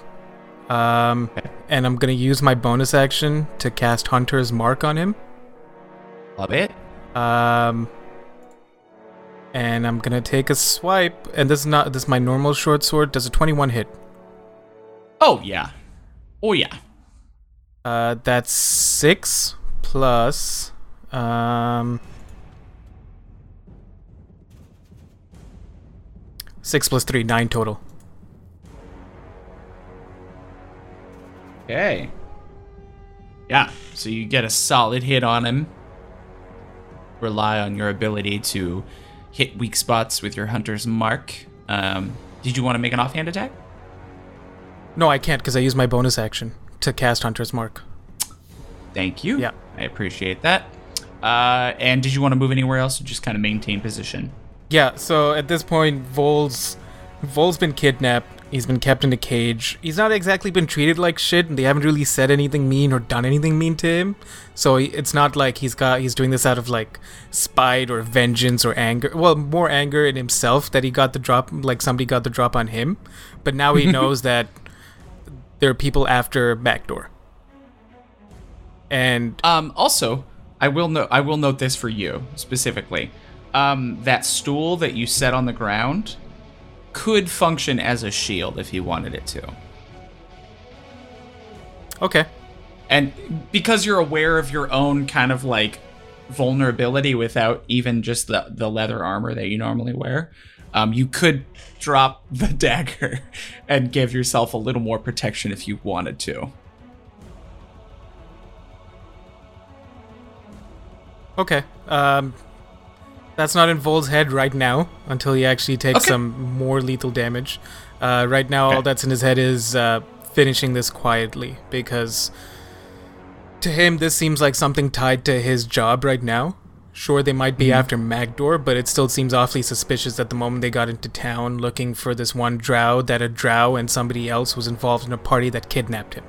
Um, and I'm gonna use my bonus action to cast Hunter's Mark on him. love it. Um, and I'm gonna take a swipe. And this is not this is my normal short sword. Does a 21 hit? oh yeah oh yeah Uh, that's six plus um. Six plus three, nine total. okay yeah so you get a solid hit on him rely on your ability to hit weak spots with your hunter's mark um, did you want to make an offhand attack No, I can't because I use my bonus action to cast Hunter's Mark. Thank you. Yeah. I appreciate that. Uh, and did you want to move anywhere else or just kind of maintain position? Yeah, so at this point, Vol's Vol's been kidnapped. He's been kept in a cage. He's not exactly been treated like shit, and they haven't really said anything mean or done anything mean to him. So it's not like he's got he's doing this out of like spite or vengeance or anger. Well, more anger in himself that he got the drop, like somebody got the drop on him. But now he <laughs> knows that there are people after Magdor. And Um, also, I will note I will note this for you specifically. Um, that stool that you set on the ground could function as a shield if you wanted it to. okay, And because you're aware of your own kind of like vulnerability without even just the, the leather armor that you normally wear, um, you could drop <laughs> the dagger and give yourself a little more protection if you wanted to. Okay. Um, that's not in Vol's head right now until he actually takes Okay. some more lethal damage. Uh, right now, all that's in his head is uh, finishing this quietly because to him, this seems like something tied to his job right now. Sure, they might be after Magdor, but it still seems awfully suspicious that the moment they got into town looking for this one drow, that a drow and somebody else was involved in a party that kidnapped him.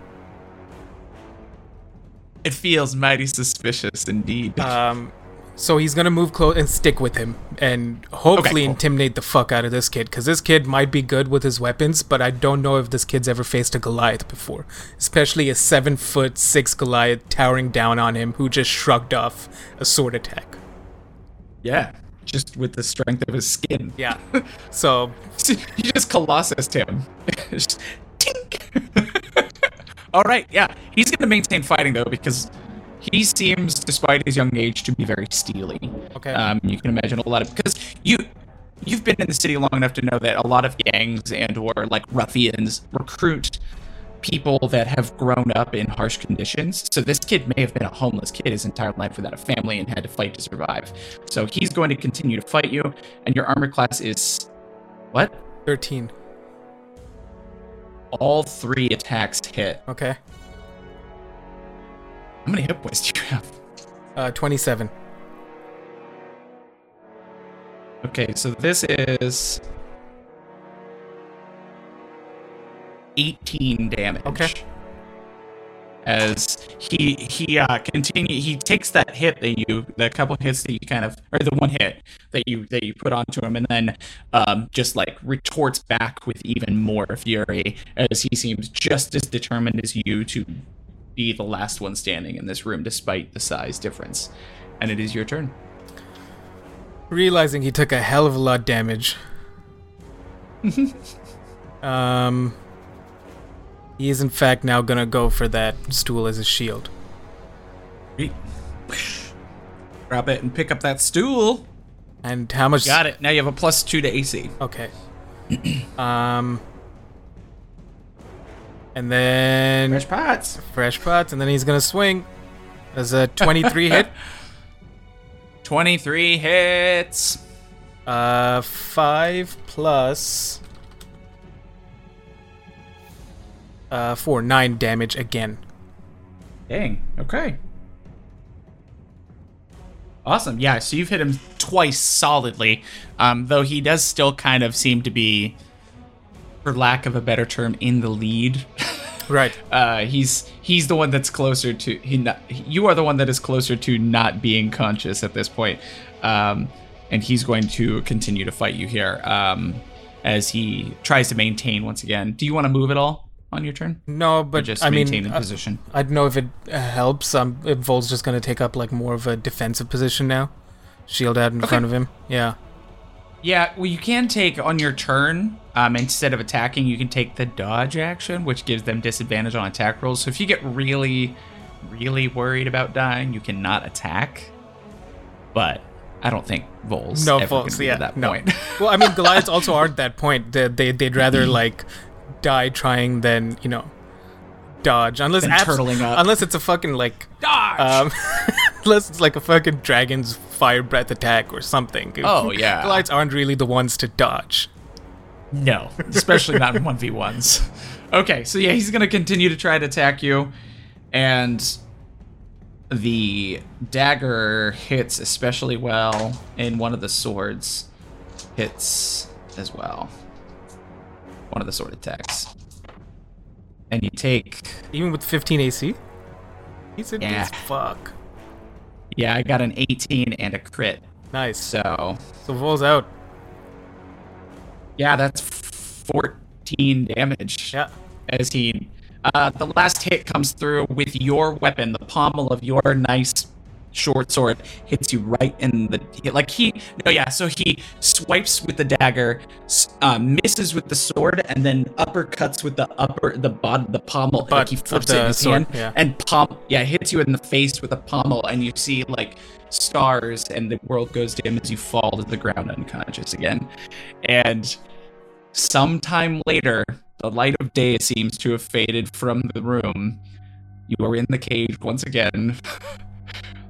It feels mighty suspicious indeed. Um, so he's gonna move close and stick with him, and hopefully cool. intimidate the fuck out of this kid. Because this kid might be good with his weapons, but I don't know if this kid's ever faced a Goliath before, especially a seven foot six Goliath towering down on him who just shrugged off a sword attack. yeah, just with the strength of his skin. Yeah. <laughs> So you just colossus him. <laughs> Just tink. <laughs> All right, yeah, he's gonna maintain fighting though because he seems, despite his young age, to be very steely. Okay. Um, you can imagine a lot of because you you've been in the city long enough to know that a lot of gangs and or like ruffians recruit people that have grown up in harsh conditions. So this kid may have been a homeless kid his entire life without a family and had to fight to survive. So he's going to continue to fight you, and your armor class is what? 13. All three attacks hit. Okay. How many hit points do you have? Uh, 27. Okay, so this is 18 damage. Okay. As he he uh continue he takes that hit that you the couple hits that you kind of or the one hit that you that you put onto him and then um just like retorts back with even more fury as he seems just as determined as you to be the last one standing in this room despite the size difference. And it is your turn. Realizing he took a hell of a lot damage. <laughs> um, he is in fact now gonna go for that stool as a shield. Grab it and pick up that stool. And how much? Got it. Now you have a plus two to AC. Okay. <clears throat> um, and then Fresh pots. fresh pots, and then he's gonna swing. As a 23 hit. <laughs> 23 hits. Uh, five plus. Uh, four, nine damage again. Dang. Okay. Awesome. Yeah, so you've hit him twice solidly, um, though he does still kind of seem to be, for lack of a better term, in the lead. Right. <laughs> uh, he's he's the one that's closer to he. Not, you are the one that is closer to not being conscious at this point, um, and he's going to continue to fight you here um, as he tries to maintain once again. Do you want to move at all on your turn? No, Or but just I maintain mean, uh, position. I don't know if it uh, helps. Um, if Vol's just gonna take up like more of a defensive position now, shield out in front of him. Yeah. Yeah, well, you can take on your turn um, instead of attacking. You can take the dodge action, which gives them disadvantage on attack rolls. So if you get really, really worried about dying, you cannot attack. But I don't think Vol's No, ever Vol's, yeah, at that no. point. <laughs> Well, I mean, Goliaths also aren't that point. They, they they'd rather <clears throat> like die trying than you know dodge unless abs- turtling up. unless it's a fucking like dodge. um <laughs> unless it's like a fucking dragon's fire breath attack or something. Oh, yeah. Goliaths aren't really the ones to dodge. No, especially not in 1v1s. Okay, so yeah, he's going to continue to try to attack you. And the dagger hits especially well, and one of the swords hits as well. One of the sword attacks. And you take. Even with 15 AC? He's in Yeah. fuck. Yeah, I got an 18 and a crit. Nice. So, So Vol's out. yeah, that's 14 damage. Yeah. as he uh, the last hit comes through with your weapon the pommel of your nice short sword hits you right in the like he no yeah so he swipes with the dagger uh, misses with the sword and then uppercuts with the upper the bottom the pommel like he flips it in his sword, hand yeah. and pom yeah hits you in the face with a pommel and you see like stars and the world goes dim as you fall to the ground unconscious again and Sometime later, the light of day seems to have faded from the room. You are in the cage once again. <laughs>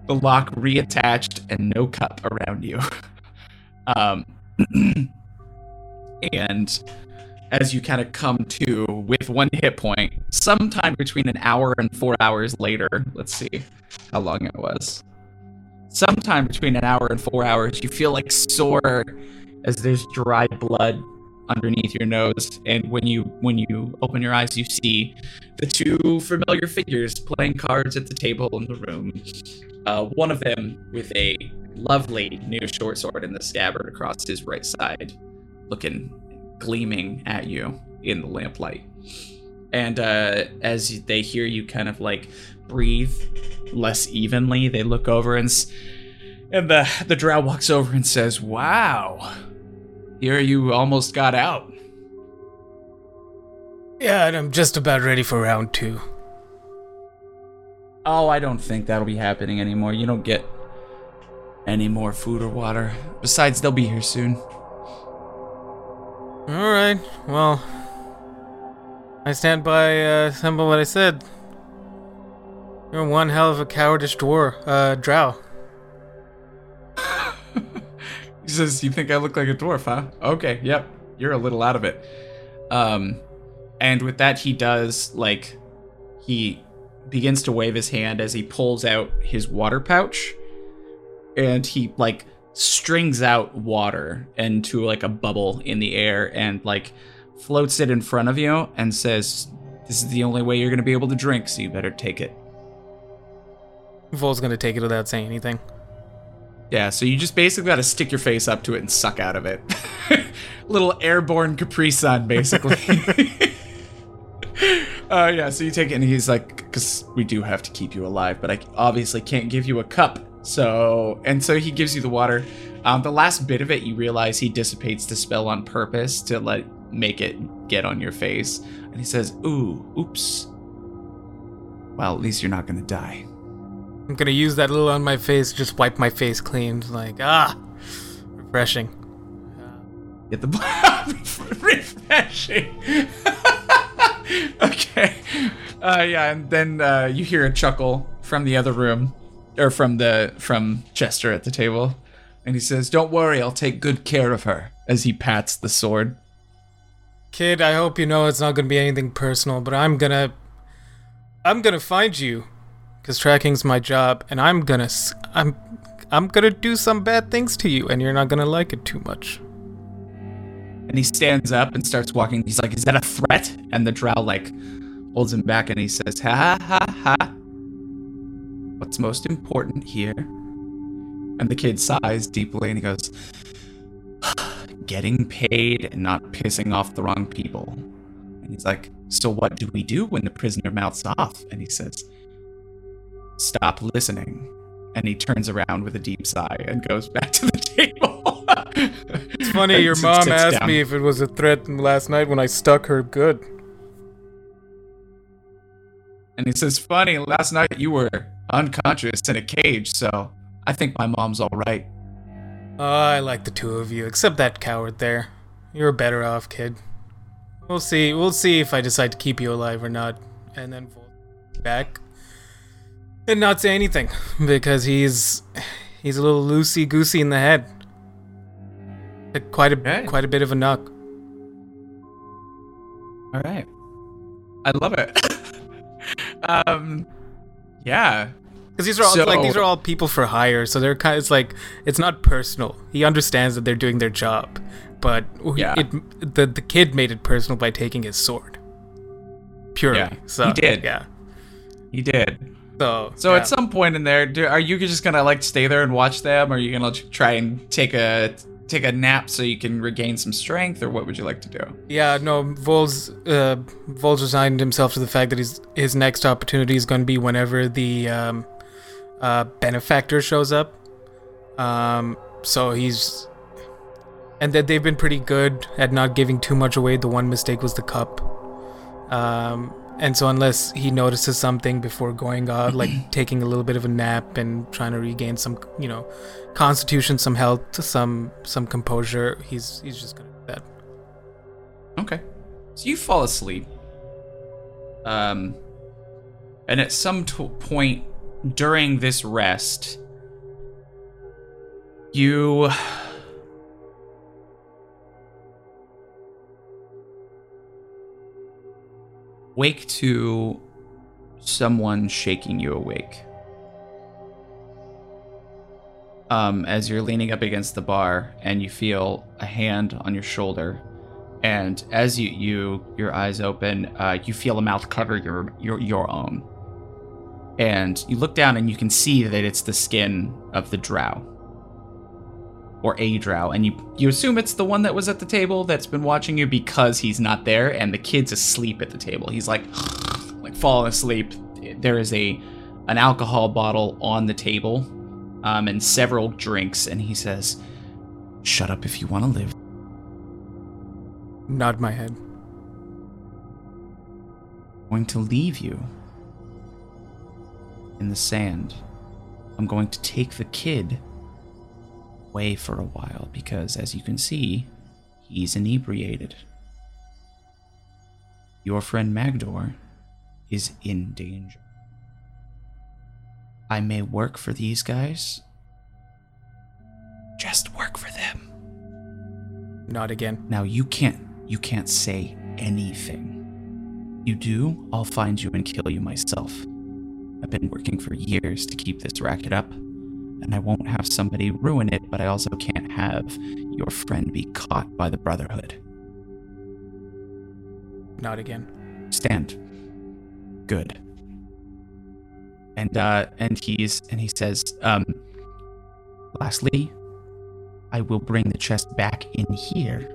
the lock reattached and no cup around you. <laughs> Um, <clears throat> and as you kind of come to with one hit point, sometime between an hour and four hours later, let's see how long it was. Sometime between an hour and four hours, you feel like sore as there's dry blood underneath your nose and when you when you open your eyes you see the two familiar figures playing cards at the table in the room. Uh, one of them with a lovely new short sword in the scabbard across his right side looking gleaming at you in the lamplight. And uh, as they hear you kind of like breathe less evenly they look over and s- and the the drow walks over and says wow here you almost got out. Yeah, and I'm just about ready for round two. Oh, I don't think that'll be happening anymore. You don't get any more food or water. Besides, they'll be here soon. Alright, well. I stand by, uh, stand by what I said. You're one hell of a cowardish dwarf, uh, drow. <laughs> He says, "You think I look like a dwarf, huh? Okay, yep. You're a little out of it." Um, and with that, he does like he begins to wave his hand as he pulls out his water pouch, and he like strings out water into like a bubble in the air and like floats it in front of you and says, "This is the only way you're gonna be able to drink, so you better take it." Vol's gonna take it without saying anything. Yeah, so you just basically got to stick your face up to it and suck out of it. <laughs> Little airborne Capri Sun, basically. <laughs> <laughs> uh, yeah, so you take it, and he's like, because we do have to keep you alive, but I obviously can't give you a cup. So, and so he gives you the water. Um, the last bit of it, you realize he dissipates the spell on purpose to let make it get on your face. And he says, "Ooh, oops. Well, at least you're not gonna die." I'm gonna use that little on my face, just wipe my face clean. Like, ah, refreshing. Get the <laughs> refreshing. <laughs> okay. Uh, yeah, and then uh, you hear a chuckle from the other room, or from the from Chester at the table, and he says, "Don't worry, I'll take good care of her." As he pats the sword. Kid, I hope you know it's not gonna be anything personal, but I'm gonna, I'm gonna find you, cause tracking's my job, and I'm gonna, I'm, I'm gonna do some bad things to you, and you're not gonna like it too much. And he stands up and starts walking. He's like, "Is that a threat?" And the drow like holds him back, and he says, "Ha ha ha ha. What's most important here?" And the kid sighs deeply, and he goes, <sighs> "Getting paid and not pissing off the wrong people." And he's like, "So what do we do when the prisoner mouths off?" And he says, "Stop listening." And he turns around with a deep sigh and goes back to the <laughs> table. It's funny, your mom asked me if it was a threat last night when I stuck her good. And he says, Funny, last night you were unconscious in a cage, so I think my mom's alright. Oh, ah, I like the two of you, except that coward there. You're better off, kid. We'll see. We'll see if I decide to keep you alive or not. And then back and not say anything because he's he's a little loosey goosey in the head. Like Quite a Okay. quite a bit of a knock. Alright. I love it. <laughs> um, yeah. Because these are all So- like these are all people for hire, so they're kind. Of, it's like it's not personal. He understands that they're doing their job, but Yeah. it the the kid made it personal by taking his sword. Purely, Yeah, so he did. Yeah. He did. So So yeah. at some point in there, do, are you just gonna like stay there and watch them, or are you gonna try and take a take a nap so you can regain some strength, or what would you like to do? yeah, no, Vol's uh, Vol's resigned himself to the fact that his his next opportunity is going to be whenever the um, uh, benefactor shows up. Um, so he's and that they've been pretty good at not giving too much away. The one mistake was the cup. Um, and so unless he notices something before going out, like <clears throat> taking a little bit of a nap and trying to regain some, you know, constitution, some health, some some composure, he's he's just gonna do that. Okay. So you fall asleep. Um, and at some t- point during this rest, you. Wake to someone shaking you awake. Um, as you're leaning up against the bar and you feel a hand on your shoulder and as you you your eyes open, uh, you feel a mouth cover your your your own, and you look down and you can see that it's the skin of the drow, or a drow, and you you assume it's the one that was at the table that's been watching you because he's not there, and the kid's asleep at the table. He's like <sighs> like falling asleep. There is a an alcohol bottle on the table, um, and several drinks, and he says, "Shut up if you want to live." Nod my head. I'm going to leave you in the sand. I'm going to take the kid away for a while because, as you can see, he's inebriated. your friend Magdor is in danger. I may work for these guys. Just work for them. Not again. Now you can't you can't say anything. You do, I'll find you and kill you myself. I've been working for years to keep this racket up, and I won't have somebody ruin it, but I also can't have your friend be caught by the Brotherhood. Not again. Stand. Good. And uh and he's and he says, um lastly, I will bring the chest back in here.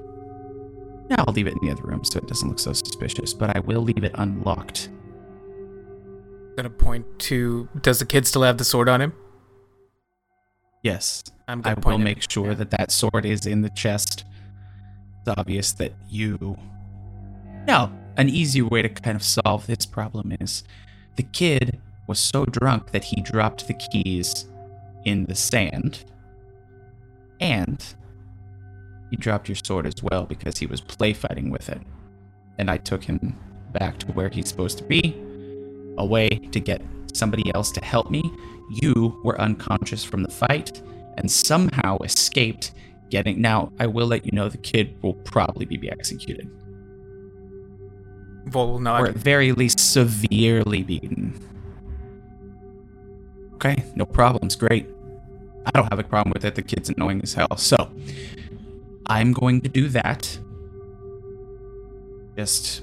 Now I'll leave it in the other room so it doesn't look so suspicious, but I will leave it unlocked. Gonna point to. Does the kid still have the sword on him? Yes, I'm I will make sure yeah. that that sword is in the chest. It's obvious that you. Now, an easy way to kind of solve this problem is the kid was so drunk that he dropped the keys in the sand. And he dropped your sword as well because he was play fighting with it. And I took him back to where he's supposed to be, away to get somebody else to help me. You were unconscious from the fight and somehow escaped getting. Now, I will let you know the kid will probably be executed, Vol will nod. or at very least severely beaten. Okay, no problems. Great. I don't have a problem with it. The kid's annoying as hell. So, I'm going to do that. Just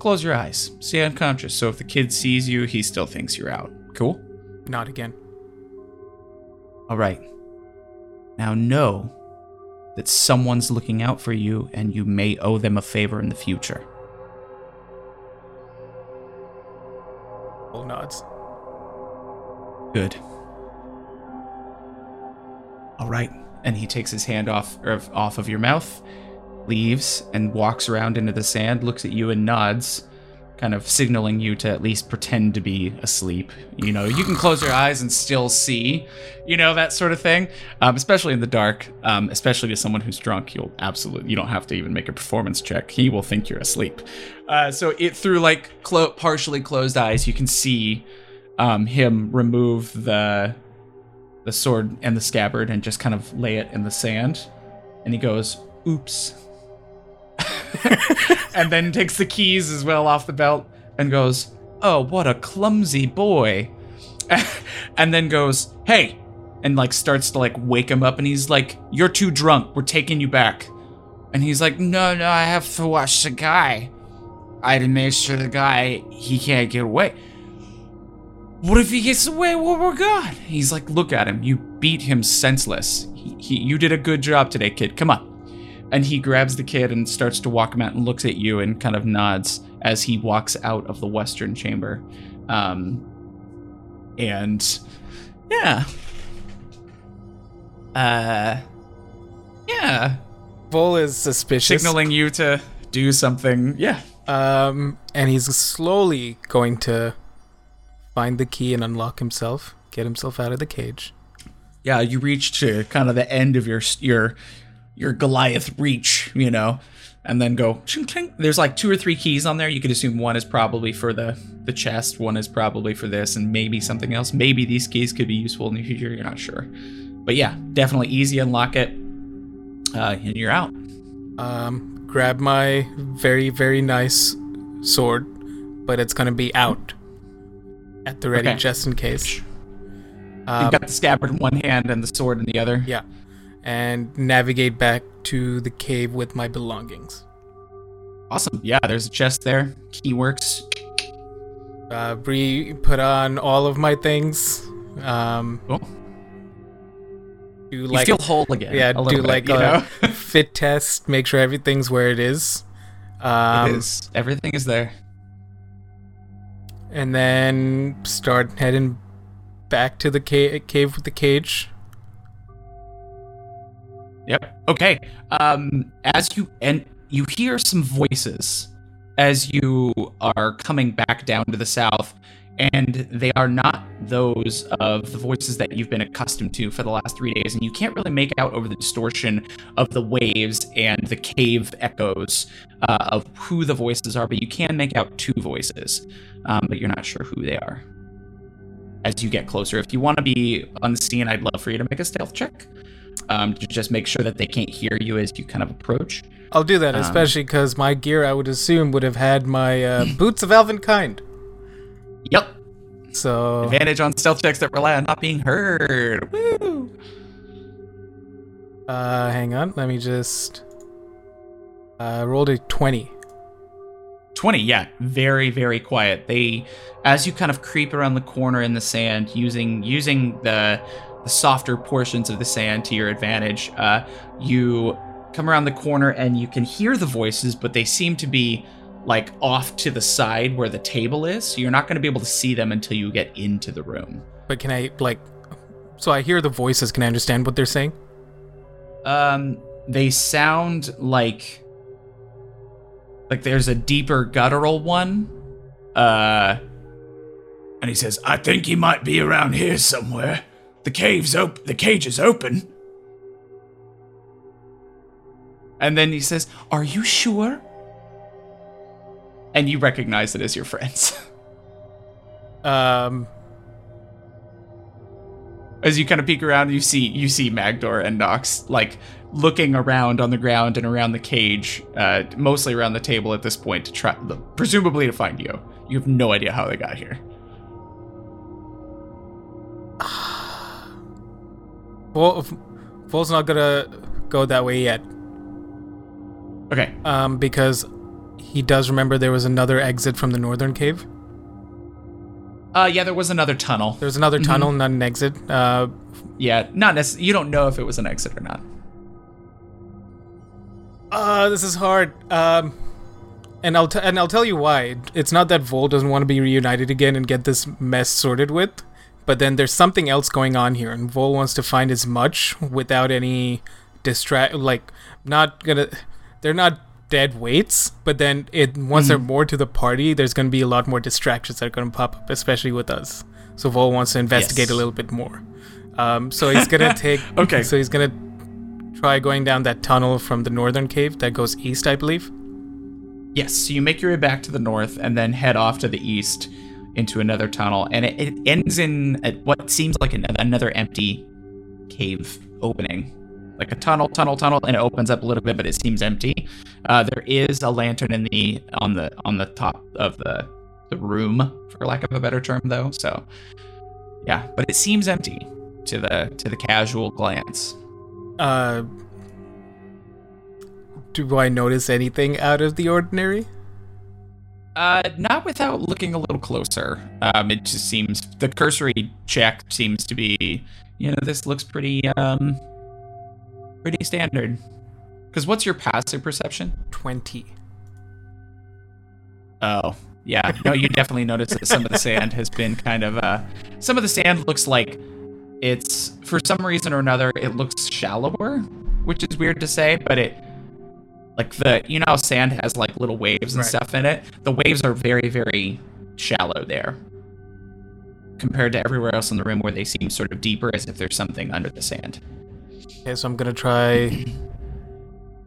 close your eyes. Stay unconscious. So, if the kid sees you, he still thinks you're out. Cool? Not again. All right. Now know that someone's looking out for you and you may owe them a favor in the future. Vol nods. Good. All right. And he takes his hand off of, off of your mouth, leaves, and walks around into the sand, looks at you and nods, kind of signaling you to at least pretend to be asleep. You know, you can close your eyes and still see, you know, that sort of thing. Um, especially in the dark, um, especially to someone who's drunk, you'll absolutely, you don't have to even make a performance check. He will think you're asleep. Uh, so it through like clo- partially closed eyes, you can see um, him remove the the sword and the scabbard and just kind of lay it in the sand. And he goes, "Oops," <laughs> and then takes the keys as well off the belt and goes, "Oh, what a clumsy boy!" <laughs> and then goes, "Hey," and like starts to like wake him up, and he's like, "You're too drunk. We're taking you back." And he's like, "No, no, I have to watch the guy. I had to make sure the guy he can't get away." What if he gets away while we're gone? He's like, look at him. You beat him senseless. He, he, you did a good job today, kid. Come on. And he grabs the kid and starts to walk him out and looks at you and kind of nods as he walks out of the western chamber. Um, and yeah. Uh, yeah. Vol is suspicious. Signaling you to do something. Yeah. Um, and he's slowly going to find the key and unlock himself, get himself out of the cage. yeah, you reach to kind of the end of your your your Goliath reach, you know, and then go. There's like two or three keys on there. You could assume one is probably for the the chest, one is probably for this, and maybe something else. Maybe these keys could be useful in the future. You're not sure, but yeah, definitely easy unlock it, uh, and you're out. Um, grab my very, very nice sword, but it's gonna be out at the ready Okay. just in case. You've Um, got the scabbard in one hand and the sword in the other. yeah, and navigate back to the cave with my belongings. Awesome. Yeah, there's a chest there. Key works. Uh, re put on all of my things. Um, Cool. do You like feel whole again. yeah, a do bit, like you know? a <laughs> fit test, make sure everything's where it is. Um, it is. Everything is there. and then start heading back to the ca- cave with the cage. Yep. Okay. Um, as you and you hear some voices as you are coming back down to the south, and they are not those of the voices that you've been accustomed to for the last three days. And you can't really make out over the distortion of the waves and the cave echoes uh, of who the voices are, but you can make out two voices, um, but you're not sure who they are. As you get closer, if you want to be unseen, I'd love for you to make a stealth check um, to just make sure that they can't hear you as you kind of approach. I'll do that, Um, especially because my gear, I would assume, would have had my uh, <laughs> boots of elven kind. Yep. So Advantage on stealth checks that rely on not being heard. Woo! Uh, hang on. Let me just. Uh, rolled a 20. 20 yeah very very quiet they as you kind of creep around the corner in the sand using using the the softer portions of the sand to your advantage uh, you come around the corner and you can hear the voices but they seem to be like off to the side where the table is so you're not going to be able to see them until you get into the room But can I, like. So I hear the voices. Can I understand what they're saying? um they sound like like there's a deeper guttural one uh and he says i think he might be around here somewhere the cave's open the cage is open and then he says are you sure and you recognize it as your friends Um. as you kind of peek around you see you see magdor and nox like looking around on the ground and around the cage uh, mostly around the table at this point to try presumably to find you you have no idea how they got here Vol, Vol's not gonna go that way yet. okay Um, because he does remember there was another exit from the northern cave. uh yeah there was another tunnel There's another tunnel, not an exit. Uh, yeah not necessarily you don't know if it was an exit or not uh this is hard. Um, and I'll t- and I'll tell you why. It's not that Vol doesn't want to be reunited again and get this mess sorted with, but then there's something else going on here, and Vol wants to find as much without any distract. Like, not gonna. They're not dead weights, but then it once they're more to the party, there's gonna be a lot more distractions that are gonna pop up, especially with us. So Vol wants to investigate Yes. a little bit more. Um, so he's gonna <laughs> take. Okay. So he's gonna try going down that tunnel from the northern cave that goes east, I believe. Yes, so you make your way back to the north and then head off to the east into another tunnel, and it, it ends in at what seems like an, another empty cave opening, like a tunnel, tunnel, tunnel, and it opens up a little bit, but it seems empty. Uh, there is a lantern in the on the on the top of the the room, for lack of a better term, though. So, yeah, but it seems empty to the to the casual glance. Uh, do I notice anything out of the ordinary? Uh, not without looking a little closer. Um, it just seems the cursory check seems to be, you know, this looks pretty um, pretty standard. Because what's your passive perception? 20. Oh, yeah. No, you definitely notice that some of the sand has been kind of uh, some of the sand looks like it's for some reason or another it looks shallower, which is weird to say, but it like the you know how sand has like little waves and Right. stuff in it. The waves are very very shallow there compared to everywhere else in the room where they seem sort of deeper as if there's something under the sand. Okay, so I'm gonna try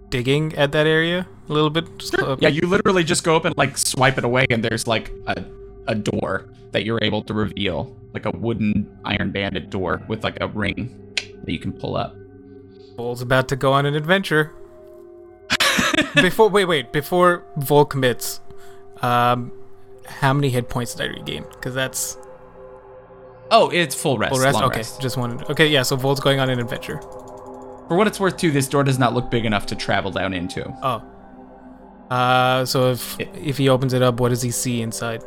digging at that area a little bit. Uh, Yeah, you literally just go up and like swipe it away, and there's like a, a door that you're able to reveal, like a wooden iron banded door with like a ring that you can pull up. Vol's about to go on an adventure. Before, wait, wait, before Vol commits, um, how many hit points did I regain? Because that's Oh, it's full rest. full rest. Okay, rest. just wanted. Okay, yeah. So Vol's going on an adventure. For what it's worth, too, this door does not look big enough to travel down into. Oh. Uh, so if It- if he opens it up, what does he see inside?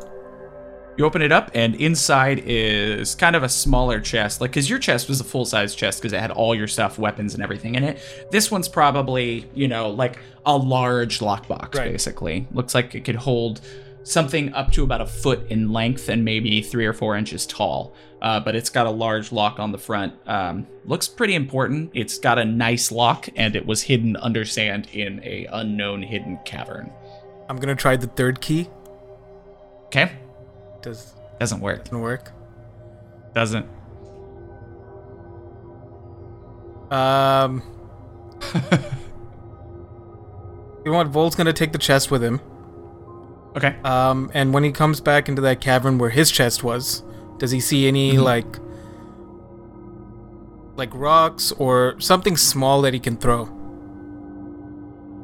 You open it up, and inside is kind of a smaller chest. Like, because your chest was a full size chest because it had all your stuff, weapons, and everything in it. This one's probably, you know, like a large lockbox, Right. basically. Looks like it could hold something up to about a foot in length and maybe three or four inches tall. Uh, but it's got a large lock on the front. Um, looks pretty important. It's got a nice lock, and it was hidden under sand in a unknown hidden cavern. I'm gonna try the third key. Okay. Does Doesn't work. Doesn't work. Doesn't. Um. <laughs> you know what? Vol's gonna take the chest with him. Okay. Um, and when he comes back into that cavern where his chest was, does he see any Mhm. like like rocks or something small that he can throw?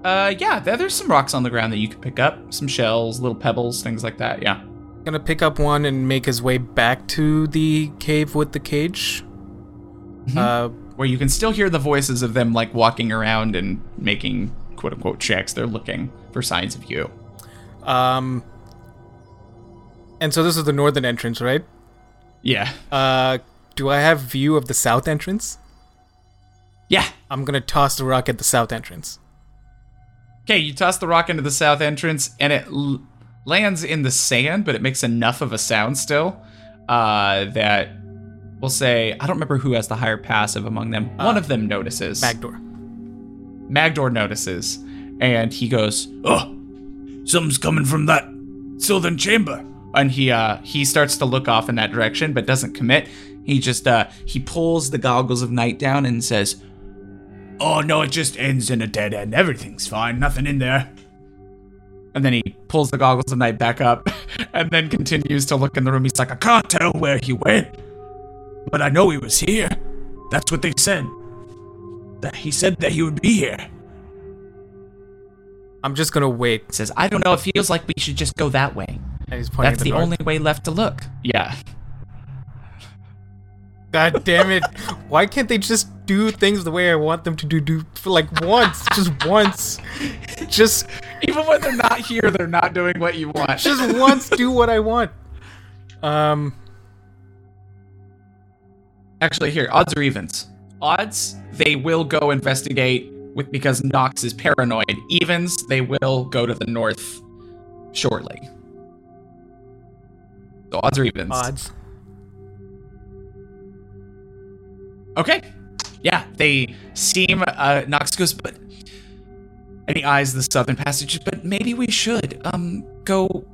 Uh, yeah, there, there's some rocks on the ground that you can pick up, some shells, little pebbles, things like that. Yeah. Gonna pick up one and make his way back to the cave with the cage. Mhm. Uh, Where you can still hear the voices of them like walking around and making quote unquote checks. They're looking for signs of you. um, and so this is the northern entrance, right? Yeah. Uh, do I have view of the south entrance? Yeah. I'm gonna toss the rock at the south entrance. Okay, you toss the rock into the south entrance, and it l- lands in the sand, but it makes enough of a sound still uh, that we'll say I don't remember who has the higher passive among them. One of them notices. Backdoor. Magdor notices, and he goes, "Oh, something's coming from that southern chamber." And he uh he starts to look off in that direction, but doesn't commit. He just uh he pulls the goggles of night down and says, "Oh no, it just ends in a dead end. Everything's fine. Nothing in there." And then he pulls the goggles of night back up, <laughs> and then continues to look in the room. He's like, "I can't tell where he went, but I know he was here. That's what they said." That he said that he would be here. I'm just gonna wait. says, I don't know, it feels like we should just go that way. And he's pointing That's at the north. only way left to look. Yeah. God damn it! Why can't they just do things the way I want them to do? Do for like once, just once, just Even when they're not here, they're not doing what you want. just once do what I want. Um, Actually, here, odds or evens. Odds, they will go investigate with because Nox is paranoid. Evens, they will go to the north shortly. So odds or evens. odds. Okay. Yeah, they seem. Uh, Nox goes, but. And he eyes the southern passage, but maybe we should um go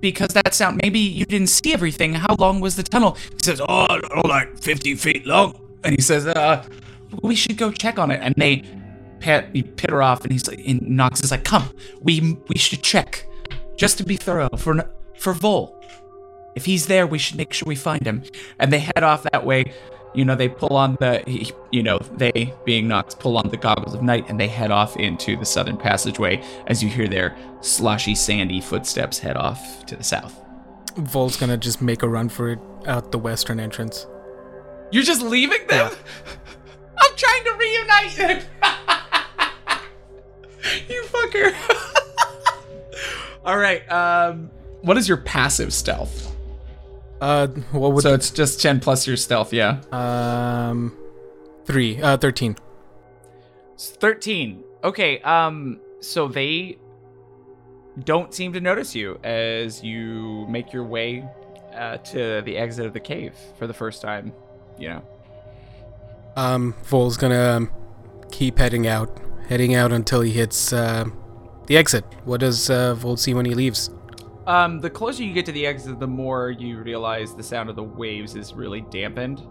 because that sound. Maybe you didn't see everything. How long was the tunnel? He says, oh, like fifty feet long. And he says, uh, we should go check on it. And they pat, you pit her off, and he's like, and Nox is like, come, we we should check, just to be thorough for for Vol. If he's there, we should make sure we find him. And they head off that way. You know, they pull on the, you know, they being Nox pull on the goggles of night and they head off into the southern passageway as you hear their sloshy, sandy footsteps head off to the south. Vol's gonna just make a run for it out the western entrance. You're just leaving them? <laughs> I'm trying to reunite them. <laughs> you fucker. <laughs> All right. Um, what is your passive stealth? Uh, what would So it's just 10 plus your stealth, yeah. um, three, uh, thirteen. 13. Okay, um, so they don't seem to notice you as you make your way uh, to the exit of the cave for the first time, you know. Um, Vol's gonna um, keep heading out, heading out until he hits uh, the exit. What does uh, Vol see when he leaves? Um, the closer you get to the exit, the more you realize the sound of the waves is really dampened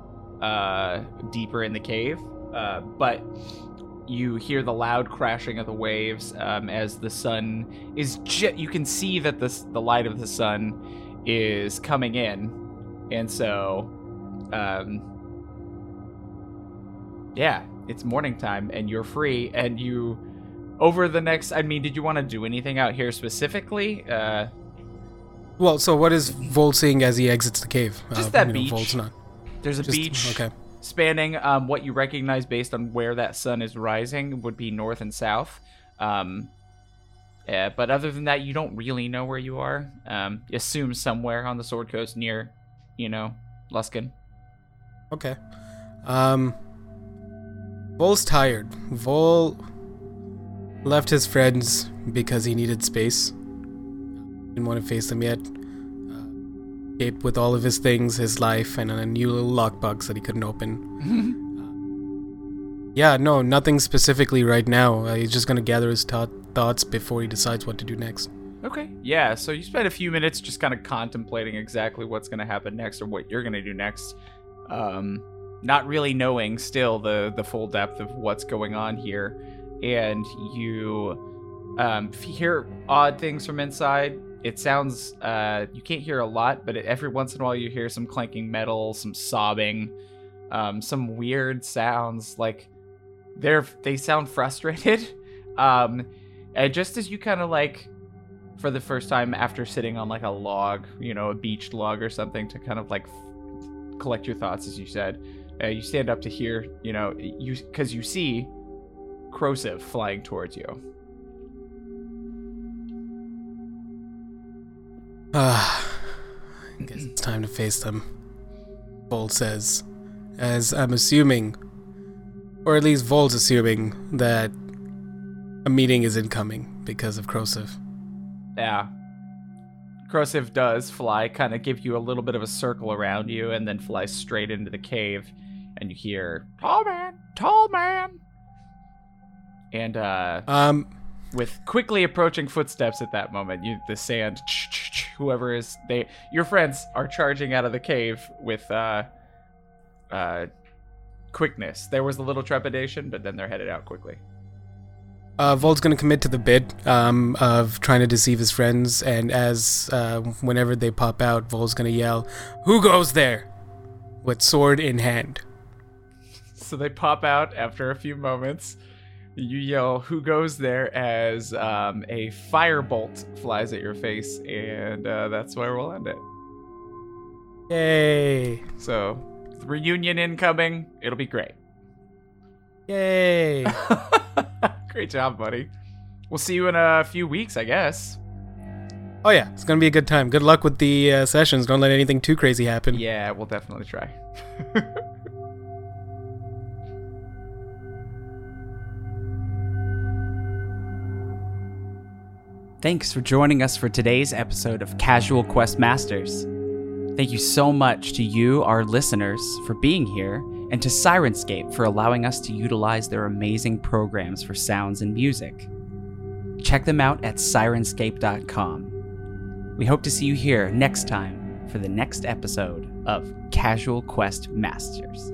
uh, deeper in the cave. Uh, but you hear the loud crashing of the waves um, as the sun is. Ju- you can see that the the light of the sun is coming in, and so, um, yeah, it's morning time, and you're free, and you. Over the next, I mean, did you want to do anything out here specifically? Uh, Well, so what is Vol seeing as he exits the cave? Just Uh, that you know, beach. Not. There's a Just- beach Okay. spanning um, what you recognize based on where that sun is rising would be north and south. Um, yeah, but other than that, you don't really know where you are. Um, you assume somewhere on the Sword Coast near, you know, Luskan. Okay. Um, Vol's tired. Vol left his friends because he needed space. Didn't want to face them yet. Uh, escaped with all of his things, his life, and a new little lockbox that he couldn't open. <laughs> Yeah, no, nothing specifically right now. Uh, he's just gonna gather his thought thoughts before he decides what to do next. Okay. Yeah. So you spend a few minutes just kind of contemplating exactly what's going to happen next or what you're going to do next. Um, not really knowing still the the full depth of what's going on here, and you um, hear odd things from inside. It sounds uh, you can't hear a lot, but every once in a while you hear some clanking metal, some sobbing, um, some weird sounds. Like they're they sound frustrated. <laughs> Um, and just as you kind of like for the first time after sitting on like a log, you know, a beached log or something to kind of like f- collect your thoughts, as you said. Uh, you stand up to hear, you know, you because you see Krosiv flying towards you. Ah, I guess it's time to face them. Vol says, as I'm assuming, or at least Vol's assuming that a meeting is incoming because of Krosiv. Yeah. Krosiv does fly, kind of give you a little bit of a circle around you, and then fly straight into the cave. And you hear, Tall man, tall man. And uh, Um, with quickly approaching footsteps at that moment, you the sand, whoever is they, your friends are charging out of the cave with uh, uh, quickness. There was a little trepidation, but then they're headed out quickly. uh, Vol's gonna commit to the bid um, of trying to deceive his friends, and as uh, whenever they pop out, Vol's gonna yell, "Who goes there?" with sword in hand. So they pop out after a few moments. You yell, "Who goes there?" as um, a firebolt flies at your face, and uh, that's where we'll end it. Yay! So reunion incoming. It'll be great. Yay! <laughs> great job, buddy. We'll see you in a few weeks, I guess. oh yeah, it's gonna be a good time. Good luck with the uh, sessions. Don't let anything too crazy happen. Yeah, we'll definitely try. <laughs> Thanks for joining us for today's episode of Casual Quest Masters. Thank you so much to you, our listeners, for being here, and to Syrinscape for allowing us to utilize their amazing programs for sounds and music. Check them out at syrinscape.com. We hope to see you here next time for the next episode of Casual Quest Masters.